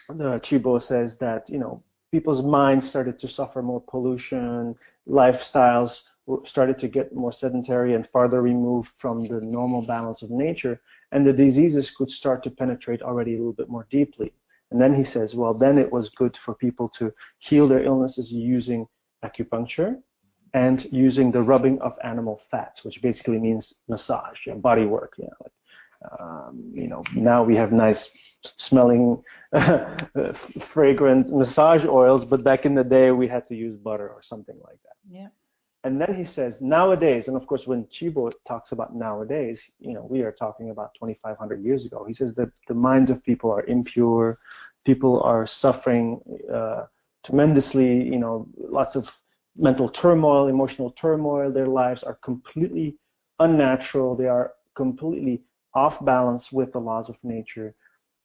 the Qi Bo says that you know people's minds started to suffer more pollution, lifestyles started to get more sedentary and farther removed from the normal balance of nature, and the diseases could start to penetrate already a little bit more deeply. And then he says, well, then it was good for people to heal their illnesses using acupuncture and using the rubbing of animal fats, which basically means massage, know, body work. Know, like, um, you know, now we have nice smelling, fragrant massage oils, but back in the day we had to use butter or something like that. Yeah. And then he says nowadays, and of course when Qi Bo talks about nowadays, you know, we are talking about 2,500 years ago. He says that the minds of people are impure, people are suffering uh, tremendously, you know, lots of mental turmoil, emotional turmoil. Their lives are completely unnatural. They are completely off balance with the laws of nature.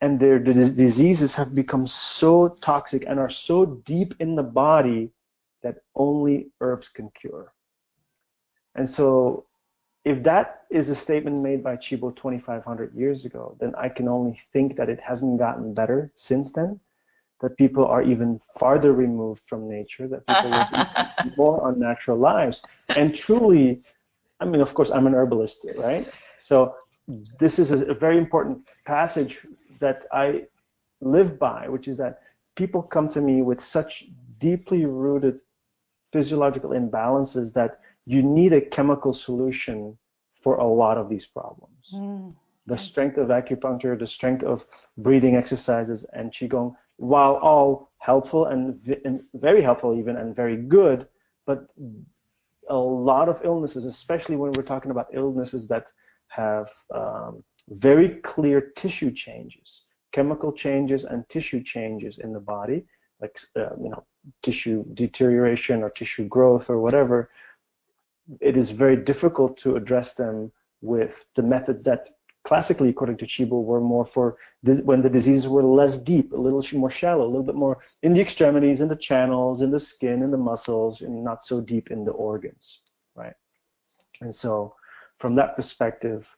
And their diseases have become so toxic and are so deep in the body that only herbs can cure. And so if that is a statement made by Qi Bo 2,500 years ago, then I can only think that it hasn't gotten better since then, that people are even farther removed from nature, that people live more unnatural lives. And truly, I mean, of course, I'm an herbalist, right? So this is a, a very important passage that I live by, which is that people come to me with such deeply rooted physiological imbalances that you need a chemical solution for a lot of these problems. Mm. The strength of acupuncture, the strength of breathing exercises and qigong, while all helpful and, and very helpful even and very good, but a lot of illnesses, especially when we're talking about illnesses that have um, very clear tissue changes, chemical changes and tissue changes in the body, like uh, you know tissue deterioration or tissue growth or whatever, it is very difficult to address them with the methods that classically, according to Qi Bo, were more for when the diseases were less deep, a little more shallow, a little bit more in the extremities, in the channels, in the skin, in the muscles, and not so deep in the organs, right? And so, from that perspective,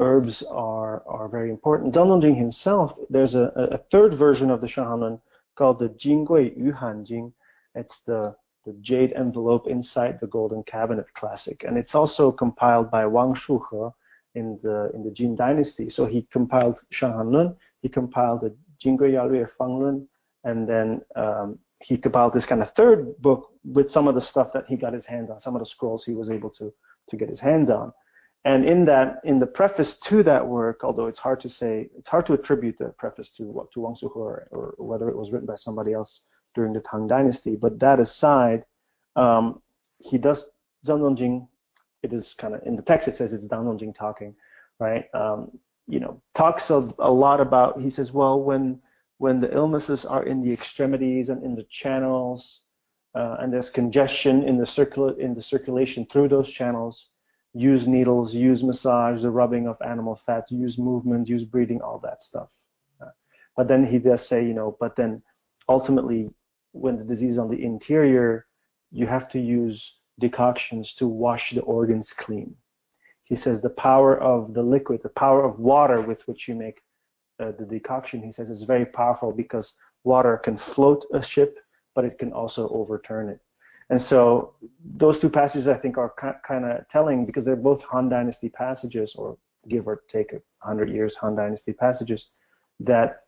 herbs are are very important. Zhang himself, there's a, a third version of the Shanghan Lun called the Jingui Yuhan Jing. It's the, the jade envelope inside the golden cabinet classic. And it's also compiled by Wang Shuhe in the in the Jin dynasty. So he compiled Shanghan he compiled the Jingui Yaolue Fanglun, and then um, he compiled this kind of third book with some of the stuff that he got his hands on, some of the scrolls he was able to to get his hands on. And in that, in the preface to that work, although it's hard to say, it's hard to attribute the preface to to Wang Shuhe or, or whether it was written by somebody else during the Tang Dynasty. But that aside, um, he does Zhang Zhongjing. It is kind of in the text. It says it's Zhang Zhongjing talking, right? Um, you know, talks a, a lot about. He says, well, when when the illnesses are in the extremities and in the channels, uh, and there's congestion in the circula- in the circulation through those channels, use needles, use massage, the rubbing of animal fat, use movement, use breathing, all that stuff. Uh, but then he does say, you know, but then ultimately, when the disease is on the interior, you have to use decoctions to wash the organs clean. He says the power of the liquid, the power of water with which you make uh, the decoction, he says is very powerful because water can float a ship, but it can also overturn it. And so those two passages I think are kind of telling because they're both Han Dynasty passages, or give or take a hundred years Han Dynasty passages, that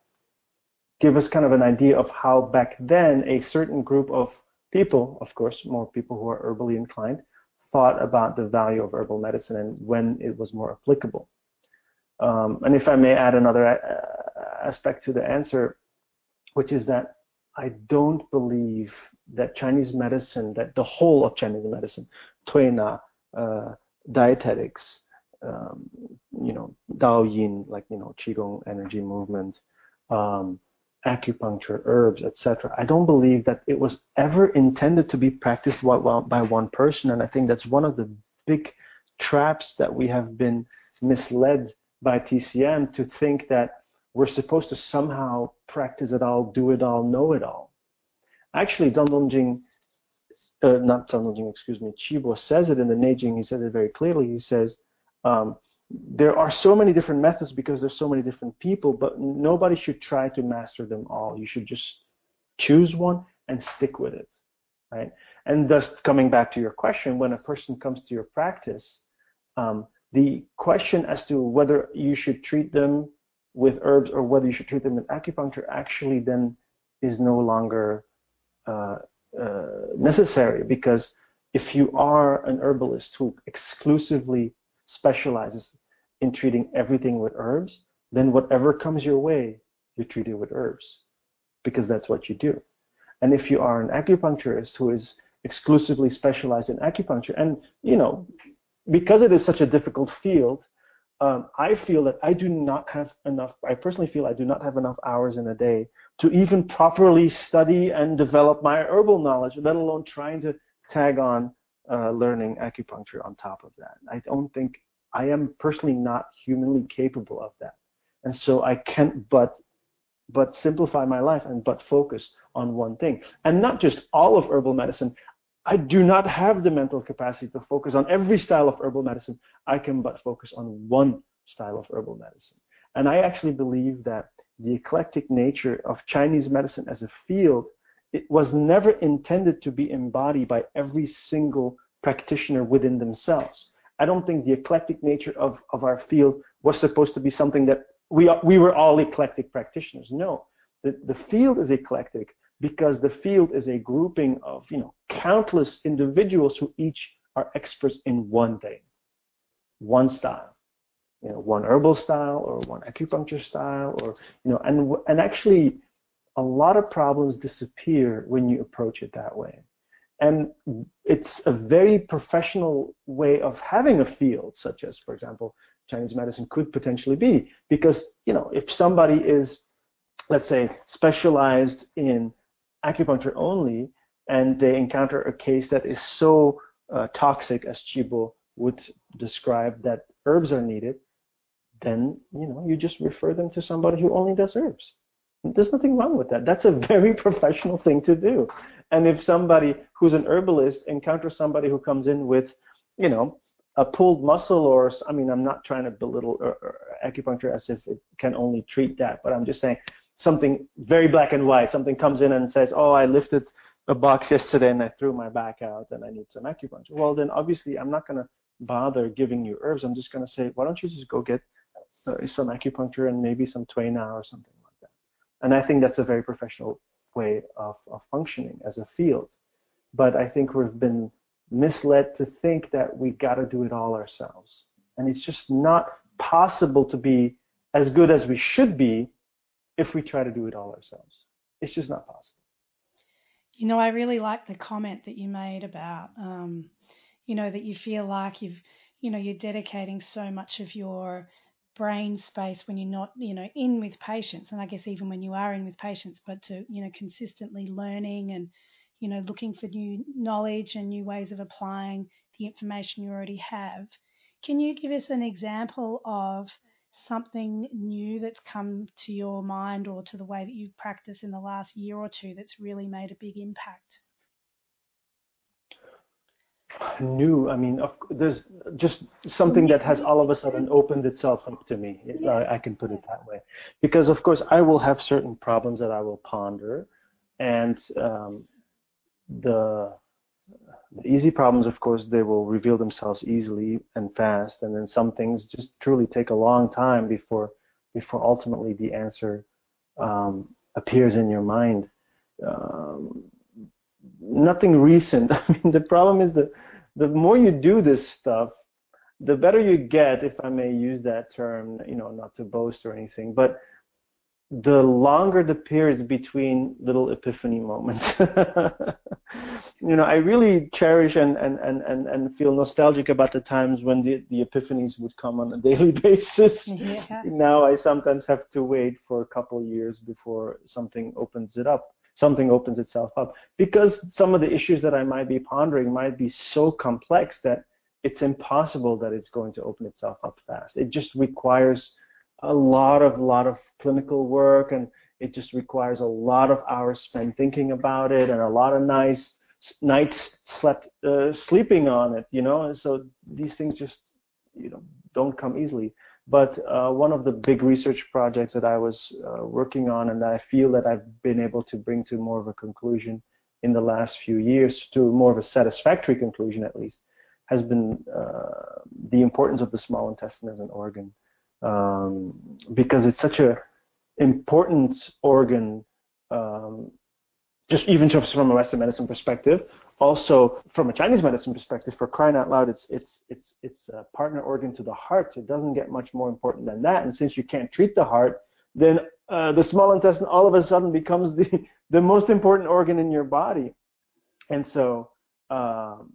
give us kind of an idea of how back then a certain group of people, of course, more people who are herbally inclined, thought about the value of herbal medicine and when it was more applicable. Um, and if I may add another uh, aspect to the answer, which is that I don't believe that Chinese medicine, that the whole of Chinese medicine, Tuina, uh, dietetics, um, you know, Dao Yin, like, you know, Qigong energy movement, um, acupuncture, herbs, etc. I don't believe that it was ever intended to be practiced by one person. And I think that's one of the big traps that we have been misled by TCM to think that we're supposed to somehow practice it all, do it all, know it all. Actually, Zhang Zhongjing, uh, not Zhang Zhongjing, excuse me, Qi says it in the Neijing, he says it very clearly. He says, um, there are so many different methods because there's so many different people, but nobody should try to master them all. You should just choose one and stick with it, right? And thus, coming back to your question, when a person comes to your practice, um, the question as to whether you should treat them with herbs or whether you should treat them with acupuncture actually then is no longer uh, uh, necessary because if you are an herbalist who exclusively specializes in treating everything with herbs, then whatever comes your way, you treat it with herbs because that's what you do. And if you are an acupuncturist who is exclusively specialized in acupuncture, and you know, because it is such a difficult field, um, I feel that I do not have enough. I personally feel I do not have enough hours in a day to even properly study and develop my herbal knowledge, let alone trying to tag on uh, learning acupuncture on top of that. I don't think I am personally not humanly capable of that. And so I can't but but simplify my life and but focus on one thing. And not just all of herbal medicine. I do not have the mental capacity to focus on every style of herbal medicine. I can but focus on one style of herbal medicine. And I actually believe that the eclectic nature of Chinese medicine as a field, it was never intended to be embodied by every single practitioner within themselves. I don't think the eclectic nature of, of our field was supposed to be something that we, we were all eclectic practitioners. No, the, the field is eclectic because the field is a grouping of you know countless individuals who each are experts in one thing, one style you know, one herbal style or one acupuncture style or, you know, and, and actually a lot of problems disappear when you approach it that way. And it's a very professional way of having a field, such as, for example, Chinese medicine could potentially be. Because, you know, if somebody is, let's say, specialized in acupuncture only, and they encounter a case that is so uh, toxic as Qi Bo would describe that herbs are needed, then you know you just refer them to somebody who only does herbs. There's nothing wrong with that. That's a very professional thing to do. And if somebody who's an herbalist encounters somebody who comes in with, you know, a pulled muscle or I mean, I'm not trying to belittle uh, uh, acupuncture as if it can only treat that, but I'm just saying something very black and white. Something comes in and says, "Oh, I lifted a box yesterday and I threw my back out and I need some acupuncture." Well, then obviously I'm not going to bother giving you herbs. I'm just going to say, "Why don't you just go get uh, some acupuncture and maybe some Tuina or something like that. And I think that's a very professional way of, of functioning as a field. But I think we've been misled to think that we got to do it all ourselves. And it's just not possible to be as good as we should be if we try to do it all ourselves. It's just not possible. You know, I really like the comment that you made about, um, you know, that you feel like you've, you know, you're dedicating so much of your brain space when you're not, you know, in with patients, and I guess even when you are in with patients, but to, you know, consistently learning and, you know, looking for new knowledge and new ways of applying the information you already have. Can you give us an example of something new that's come to your mind or to the way that you've practiced in the last year or two that's really made a big impact? New, I mean, of, there's just something that has all of a sudden opened itself up to me. Yeah. I, I can put it that way. Because, of course, I will have certain problems that I will ponder, and um, the the easy problems, of course, they will reveal themselves easily and fast, and then some things just truly take a long time before before ultimately the answer um, appears in your mind. Um, nothing recent. I mean, the problem is that the more you do this stuff, the better you get, if I may use that term, you know, not to boast or anything, but the longer the periods between little epiphany moments. you know, I really cherish and, and, and, and, and feel nostalgic about the times when the, the epiphanies would come on a daily basis. Yeah. Now I sometimes have to wait for a couple years before something opens it up, something opens itself up. Because some of the issues that I might be pondering might be so complex that it's impossible that it's going to open itself up fast. It just requires a lot of lot of clinical work and it just requires a lot of hours spent thinking about it and a lot of nice nights slept uh, sleeping on it you know? And so these things just you know don't come easily. But uh, one of the big research projects that I was uh, working on and that I feel that I've been able to bring to more of a conclusion in the last few years to more of a satisfactory conclusion at least has been uh, the importance of the small intestine as an organ um, because it's such a important organ, um, just even just from a Western medicine perspective. Also, from a Chinese medicine perspective, for crying out loud, it's it's it's it's a partner organ to the heart. It doesn't get much more important than that. And since you can't treat the heart, then uh, the small intestine all of a sudden becomes the the most important organ in your body. And so um,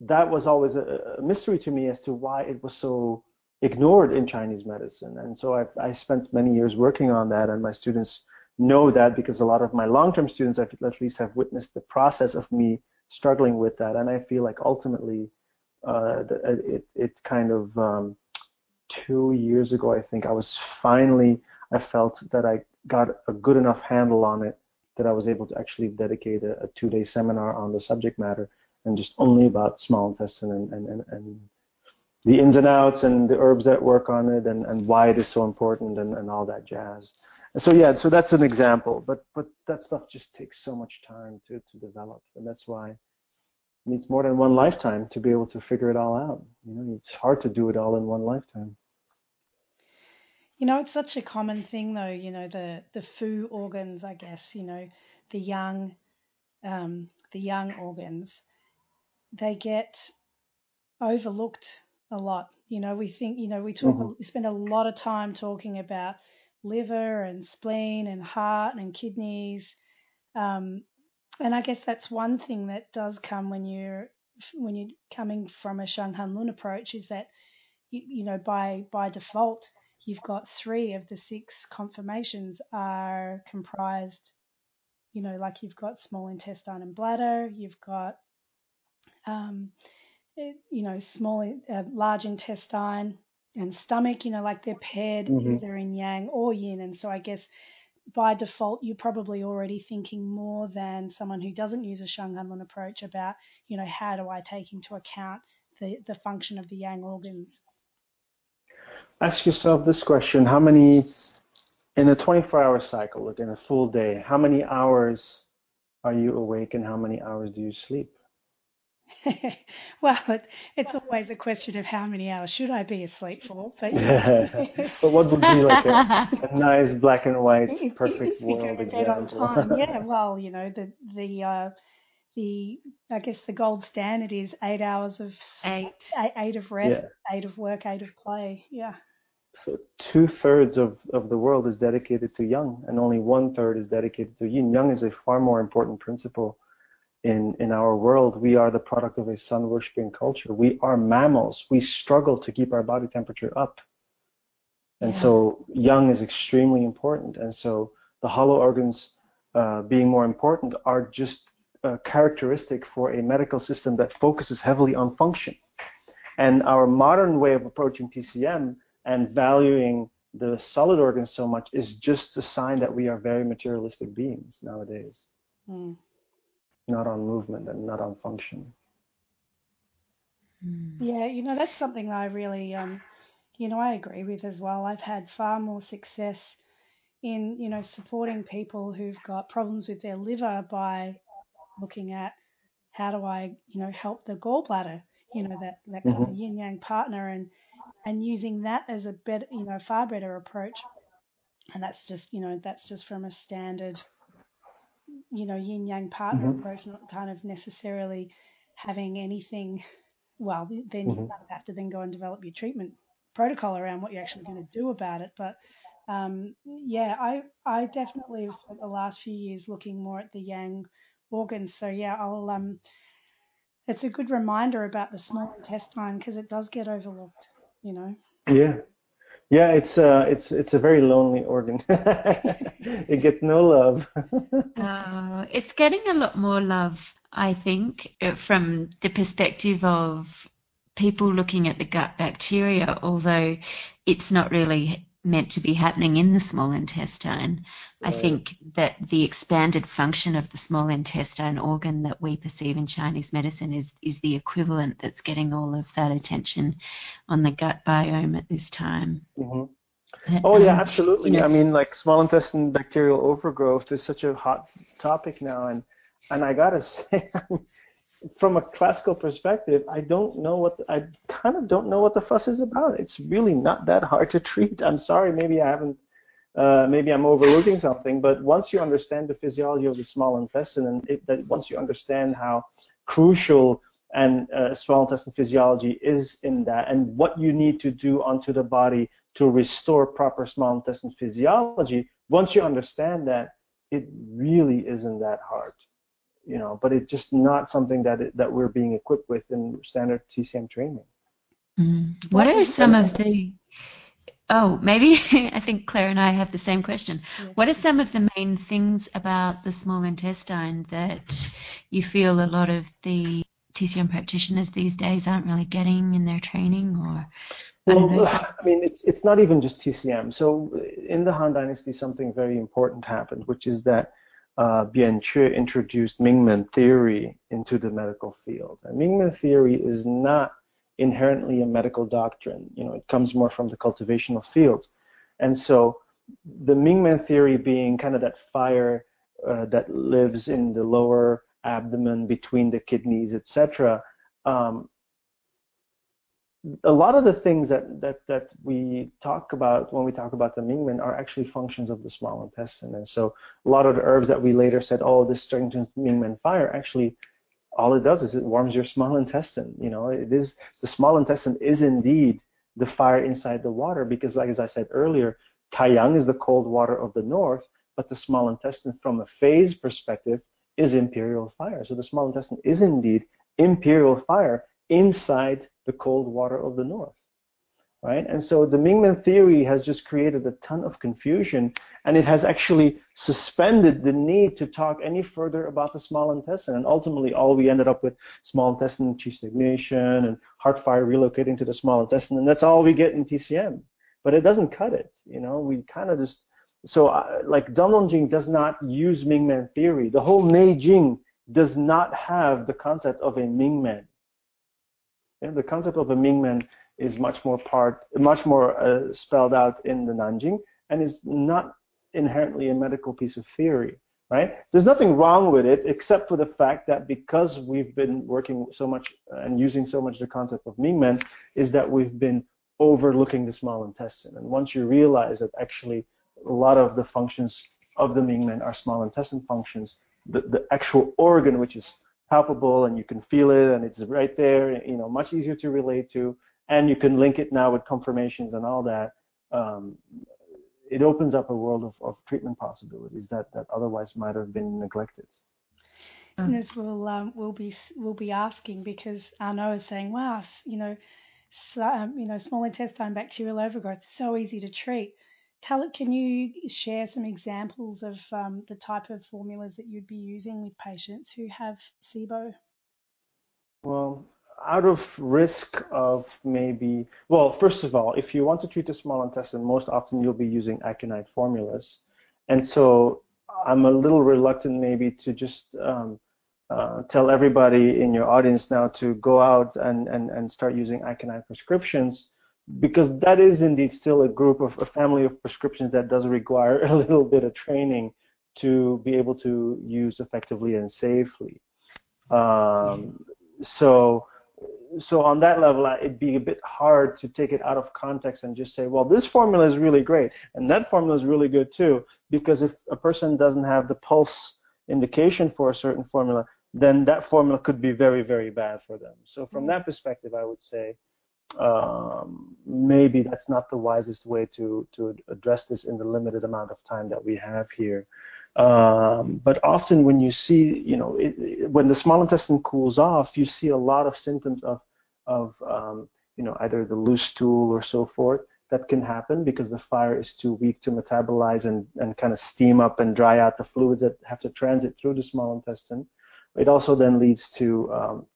that was always a, a, mystery to me as to why it was so ignored in Chinese medicine. And so I've, I spent many years working on that, and my students know that because a lot of my long-term students at least have witnessed the process of me struggling with that. And I feel like ultimately, uh, it, it kind of um, two years ago, I think I was finally, I felt that I got a good enough handle on it that I was able to actually dedicate a, a two-day seminar on the subject matter and just only about small intestine and, and, and, and the ins and outs and the herbs that work on it and, and why it is so important and, and all that jazz. So yeah, so that's an example, but but that stuff just takes so much time to, to develop, and that's why it needs more than one lifetime to be able to figure it all out. You know, it's hard to do it all in one lifetime. You know, it's such a common thing, though. You know, the the fu organs, I guess. You know, the yang, um, the yang organs, they get overlooked a lot. You know, we think, you know, we talk, mm-hmm. we spend a lot of time talking about liver and spleen and heart and kidneys. Um, and I guess that's one thing that does come when you're when you're coming from a Shanghan Lun approach is that you, you know by by default you've got three of the six conformations are comprised you know like you've got small intestine and bladder you've got um, you know, small, uh, large intestine and stomach, you know, like they're paired mm-hmm. either in yang or yin. And so I guess by default, you're probably already thinking more than someone who doesn't use a Shanghan Lun approach about, you know, how do I take into account the, the function of the yang organs? Ask yourself this question How many, in a 24 hour cycle, like in a full day, how many hours are you awake and how many hours do you sleep? well, it, it's always a question of how many hours should I be asleep for. But, but what would be like a, a nice black and white perfect world example? On time. Yeah, well, you know, the the uh, the I guess the gold standard is eight hours of eight, eight, eight of rest, yeah. eight of work, eight of play. Yeah. So two thirds of, of the world is dedicated to yang, and only one third is dedicated to yin. Yang is a far more important principle in in our world. We are the product of a sun worshipping culture. We are mammals. We struggle to keep our body temperature up, and yeah. so yang is extremely important. And so the hollow organs uh, being more important are just uh, characteristic for a medical system that focuses heavily on function. And our modern way of approaching TCM and valuing the solid organs so much is just a sign that we are very materialistic beings nowadays. Mm. Not on movement and not on function. Hmm. Yeah, you know, that's something I really, um, you know, I agree with as well. I've had far more success in, you know, supporting people who've got problems with their liver by looking at how do I, you know, help the gallbladder, you know, that, that kind mm-hmm. of yin yang partner and, and using that as a better, you know, far better approach. And that's just, you know, that's just from a standard, you know, yin yang partner mm-hmm. approach, not kind of necessarily having anything. Well, then mm-hmm. you have to then go and develop your treatment protocol around what you're actually going to do about it. But um, yeah, I I definitely have spent the last few years looking more at the yang organs. So yeah, I'll um, it's a good reminder about the small intestine because it does get overlooked. You know. Yeah. Yeah, it's uh, it's it's a very lonely organ. it gets no love. uh, it's getting a lot more love, I think, uh, from the perspective of people looking at the gut bacteria. Although it's not really meant to be happening in the small intestine. Right. I think that the expanded function of the small intestine organ that we perceive in Chinese medicine is, is the equivalent that's getting all of that attention on the gut biome at this time. Mm-hmm. But, oh, um, yeah, absolutely. You know, I mean, like small intestine bacterial overgrowth is such a hot topic now. And, and I got to say, from a classical perspective, I don't know what the, I kind of don't know what the fuss is about. It's really not that hard to treat. I'm sorry, maybe I haven't, uh, maybe I'm overlooking something. But once you understand the physiology of the small intestine, and it, that once you understand how crucial and uh, small intestine physiology is in that, and what you need to do onto the body to restore proper small intestine physiology, once you understand that, it really isn't that hard you know, but it's just not something that it, that we're being equipped with in standard TCM training. Mm. What are some of the Oh, maybe I think Claire and I have the same question. What are some of the main things about the small intestine that you feel a lot of the TCM practitioners these days aren't really getting in their training or I well, know, I mean, it's it's not even just TCM. So in the Han Dynasty, something very important happened, which is that uh, Bian Que introduced Mingmen theory into the medical field. And Mingmen theory is not inherently a medical doctrine. You know, it comes more from the cultivational field. And so the Mingmen theory being kind of that fire uh, that lives in the lower abdomen between the kidneys, etc. Um, a lot of the things that, that, that we talk about when we talk about the Mingmen are actually functions of the small intestine. And so a lot of the herbs that we later said, oh, this strengthens Mingmen fire, actually all it does is it warms your small intestine. You know, it is the small intestine is indeed the fire inside the water because like as I said earlier, Taiyang is the cold water of the north, but the small intestine from a phase perspective is imperial fire. So the small intestine is indeed imperial fire inside the cold water of the north. Right? And so the Mingmen theory has just created a ton of confusion and it has actually suspended the need to talk any further about the small intestine. And ultimately, all we ended up with small intestine qi stagnation and heart fire relocating to the small intestine, and that's all we get in TCM. But it doesn't cut it. You know, we kind of just so uh, like Zhang Zhongjing does not use Mingmen theory. The whole Neijing does not have the concept of a Mingmen. The concept of a Mingmen is much more part, much more uh, spelled out in the Nanjing, and is not inherently a medical piece of theory, right? There's nothing wrong with it, except for the fact that because we've been working so much and using so much the concept of Mingmen, is that we've been overlooking the small intestine. And once you realize that actually a lot of the functions of the Mingmen are small intestine functions, the, the actual organ which is palpable and you can feel it and it's right there, you know, much easier to relate to, and you can link it now with conformations and all that. Um, it opens up a world of, of treatment possibilities that, that otherwise might have been neglected. Listeners will um, will be will be asking because Arnaud is saying, "Wow, you know, so, um, you know, small intestine bacterial overgrowth so easy to treat." Tell it. Can you share some examples of um, the type of formulas that you'd be using with patients who have SIBO? Well, out of risk of maybe, well, first of all, if you want to treat the small intestine, most often you'll be using aconite formulas. And so I'm a little reluctant maybe to just um, uh, tell everybody in your audience now to go out and, and, and start using aconite prescriptions because that is indeed still a group of a family of prescriptions that does require a little bit of training to be able to use effectively and safely. Um, so so on that level, it'd be a bit hard to take it out of context and just say, well, this formula is really great and that formula is really good too, because if a person doesn't have the pulse indication for a certain formula, then that formula could be very, very bad for them. So from that perspective, I would say um, maybe that's not the wisest way to to address this in the limited amount of time that we have here. Um, but often when you see, you know, it, it, when the small intestine cools off, you see a lot of symptoms of, of um, you know, either the loose stool or so forth. That can happen because the fire is too weak to metabolize and, and kind of steam up and dry out the fluids that have to transit through the small intestine. It also then leads to um,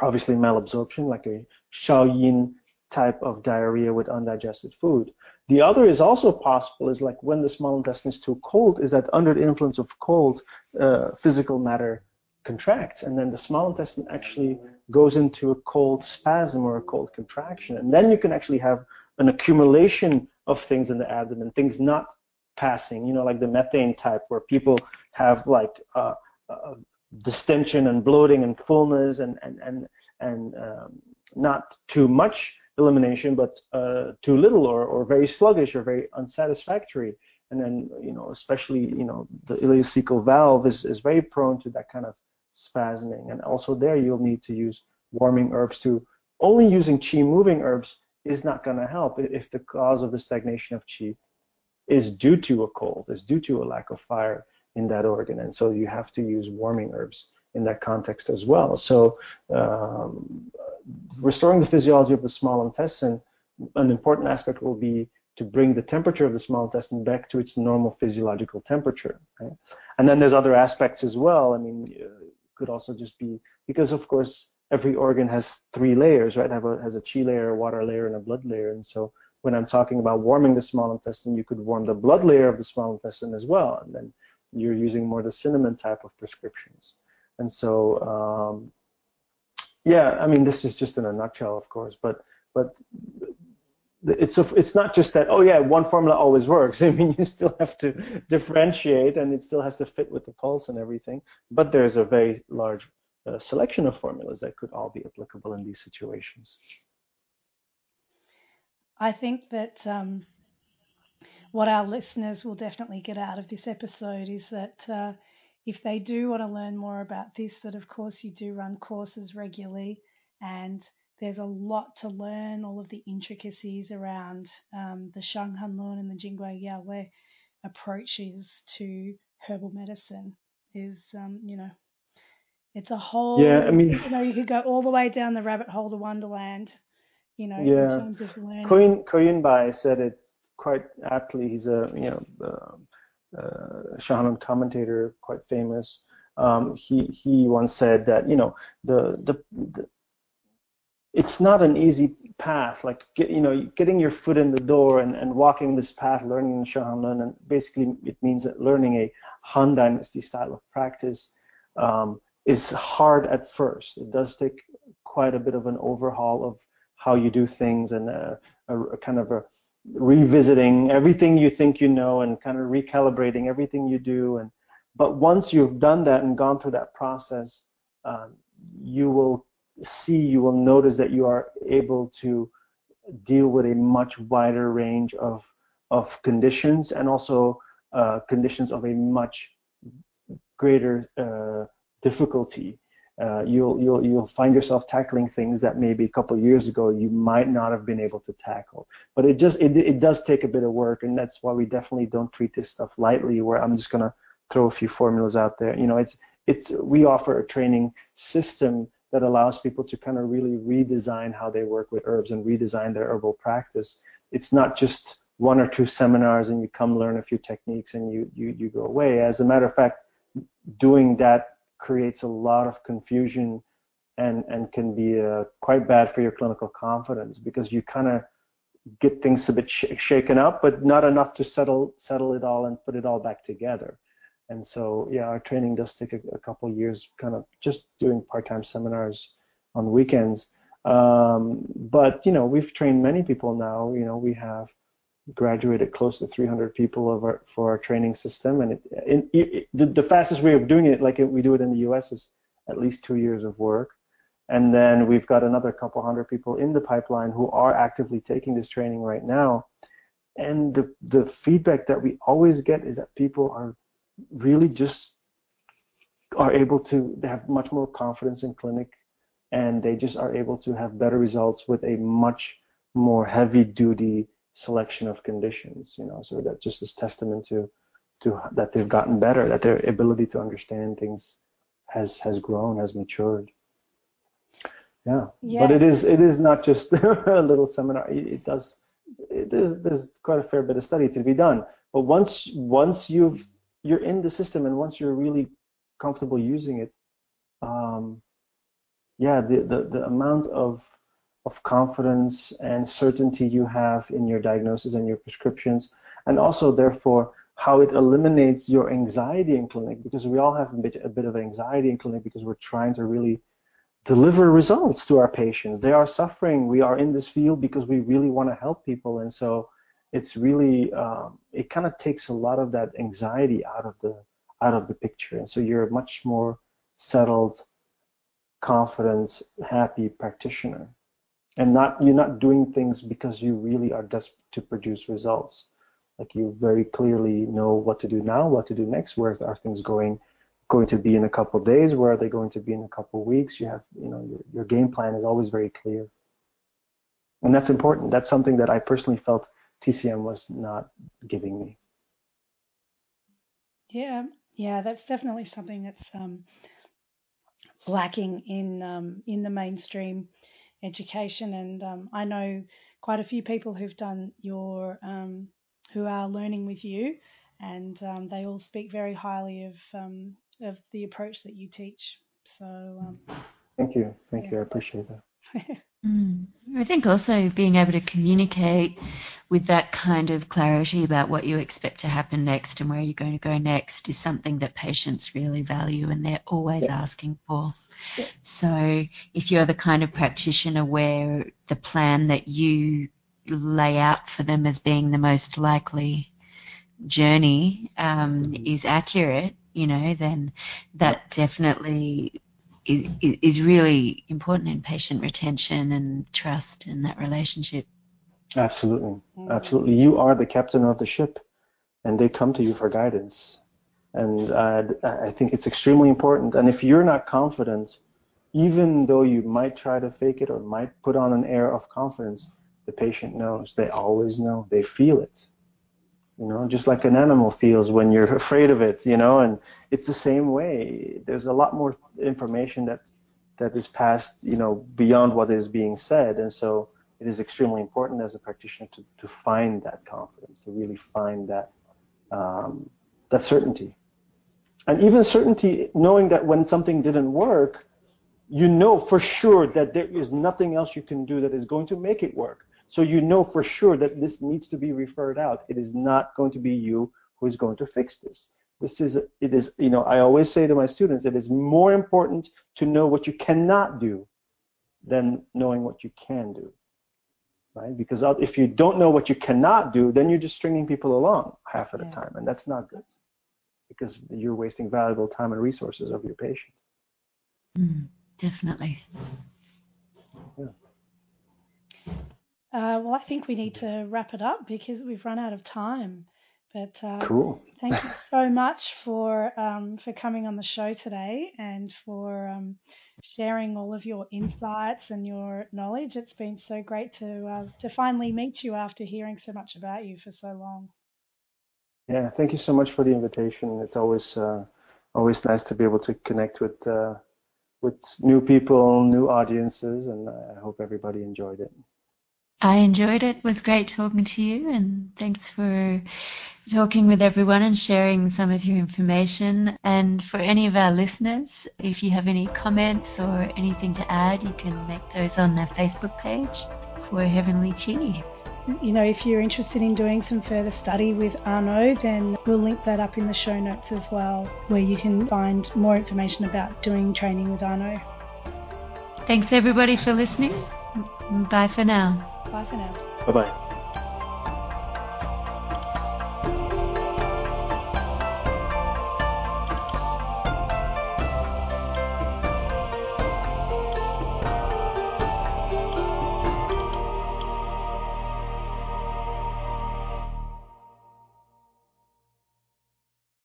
obviously malabsorption, like a Shaoyin type of diarrhea with undigested food. The other is also possible is like when the small intestine is too cold, is that under the influence of cold, uh, physical matter contracts, and then the small intestine actually goes into a cold spasm or a cold contraction, and then you can actually have an accumulation of things in the abdomen, things not passing, you know, like the methane type, where people have like uh, uh, distension and bloating and fullness and and and and um, not too much elimination, but uh, too little or, or very sluggish or very unsatisfactory. And then, you know, especially, you know, the ileocecal valve is, is very prone to that kind of spasming. And also there you'll need to use warming herbs to only using qi moving herbs is not going to help if the cause of the stagnation of qi is due to a cold, is due to a lack of fire in that organ. And so you have to use warming herbs in that context as well. So um, restoring the physiology of the small intestine, an important aspect will be to bring the temperature of the small intestine back to its normal physiological temperature. Right? And then there's other aspects as well. I mean, it could also just be because, of course, every organ has three layers, right? A, has a chi layer, a water layer, and a blood layer. And so when I'm talking about warming the small intestine, you could warm the blood layer of the small intestine as well. And then you're using more the cinnamon type of prescriptions. And so um, yeah, I mean, this is just in a nutshell, of course, but but it's a, it's not just that oh yeah one formula always works i mean you still have to differentiate and it still has to fit with the pulse and everything but there's a very large uh, selection of formulas that could all be applicable in these situations i think that um, what our listeners will definitely get out of this episode is that uh, if they do want to learn more about this, that of course you do run courses regularly and there's a lot to learn, all of the intricacies around um, the Shanghan Lun and the Jingui Yao approaches to herbal medicine is, um, you know, it's a whole, yeah, I mean, you know, you could go all the way down the rabbit hole to Wonderland, you know, yeah. in terms of learning. Ke Yunbo said it quite aptly. He's a, you know, uh, uh, Shanghan Lun commentator, quite famous. Um, he he once said that you know the, the, the it's not an easy path. Like get, you know getting your foot in the door and, and walking this path, learning Shanghan Lun, and basically it means that learning a Han Dynasty style of practice um, is hard at first. It does take quite a bit of an overhaul of how you do things and a, a, a kind of a revisiting everything you think you know and kind of recalibrating everything you do. And but once you've done that and gone through that process um, you will see you will notice that you are able to deal with a much wider range of of conditions and also uh, conditions of a much greater uh, difficulty Uh, you'll you'll you'll find yourself tackling things that maybe a couple years ago you might not have been able to tackle. But it just it it does take a bit of work, and that's why we definitely don't treat this stuff lightly. Where I'm just gonna throw a few formulas out there. You know, it's it's we offer a training system that allows people to kind of really redesign how they work with herbs and redesign their herbal practice. It's not just one or two seminars and you come learn a few techniques and you you you go away. As a matter of fact, doing that creates a lot of confusion and and can be uh, quite bad for your clinical confidence because you kind of get things a bit sh- shaken up, but not enough to settle settle it all and put it all back together. And so, yeah, our training does take a, a couple years, kind of just doing part-time seminars on weekends. Um, but you know, we've trained many people now. You know, we have graduated close to 300 people our, for our training system, and it, it, it, the, the, fastest way of doing it, like we do it in the U.S., is at least two years of work. And then we've got another couple hundred people in the pipeline who are actively taking this training right now. And the the feedback that we always get is that people are really just are able to have much more confidence in clinic, and they just are able to have better results with a much more heavy duty selection of conditions, you know, so that just is testament to to that they've gotten better, that their ability to understand things has has grown, has matured. Yeah. yeah. But it is it is not just a little seminar. It, it does it is there's quite a fair bit of study to be done. But once once you've you're in the system and once you're really comfortable using it, um, yeah, the, the the amount of of confidence and certainty you have in your diagnosis and your prescriptions, and also therefore how it eliminates your anxiety in clinic because we all have a bit, a bit of anxiety in clinic because we're trying to really deliver results to our patients. They are suffering. We are in this field because we really want to help people, and so it's really um, it kind of takes a lot of that anxiety out of the out of the picture, and so you're a much more settled, confident, happy practitioner and not you're not doing things because you really are desperate to produce results. Like you very clearly know what to do now what to do next where are things going going to be in a couple days where are they going to be in a couple weeks? You have you know your, your game plan is always very clear. And that's important. That's something that i personally felt tcm was not giving me. Yeah. Yeah that's definitely something that's um, lacking in um, in the mainstream education. And um, I know quite a few people who've done your, um, who are learning with you, and um, they all speak very highly of um, of the approach that you teach. So. Um, thank you, thank yeah. you. I appreciate that. mm. I think also being able to communicate with that kind of clarity about what you expect to happen next and where you're going to go next is something that patients really value and they're always yeah. asking for. So if you're the kind of practitioner where the plan that you lay out for them as being the most likely journey um, mm-hmm. is accurate, you know, then that definitely is, is really important in patient retention and trust in that relationship. Absolutely, mm. absolutely. You are the captain of the ship, and they come to you for guidance. And uh, I think it's extremely important. And if you're not confident, even though you might try to fake it or might put on an air of confidence, the patient knows. They always know. They feel it. You know, just like an animal feels when you're afraid of it, you know, and it's the same way. There's a lot more information that that is passed, you know, beyond what is being said. And so it is extremely important as a practitioner to, to find that confidence, to really find that um, that certainty. And even certainty, knowing that when something didn't work, you know for sure that there is nothing else you can do that is going to make it work. So you know for sure that this needs to be referred out. It is not going to be you who is going to fix this. This is, it is, you know, I always say to my students, it is more important to know what you cannot do than knowing what you can do right? Because if you don't know what you cannot do, then you're just stringing people along half at yeah. time, and that's not good because you're wasting valuable time and resources of your patient. Mm, definitely. Yeah. Uh, well, I think we need to wrap it up because we've run out of time. But uh, cool. thank you so much for um, for coming on the show today and for um, sharing all of your insights and your knowledge. It's been so great to uh, to finally meet you after hearing so much about you for so long. Yeah, thank you so much for the invitation. It's always uh, always nice to be able to connect with uh, with new people, new audiences, and I hope everybody enjoyed it. I enjoyed it. It was great talking to you, and thanks for talking with everyone and sharing some of your information. And for any of our listeners, if you have any comments or anything to add, you can make those on the Facebook page for Heavenly Chi you know, if you're interested in doing some further study with Arnaud, then we'll link that up in the show notes as well, where you can find more information about doing training with Arnaud. Thanks everybody for listening. Bye for now. Bye for now. Bye bye.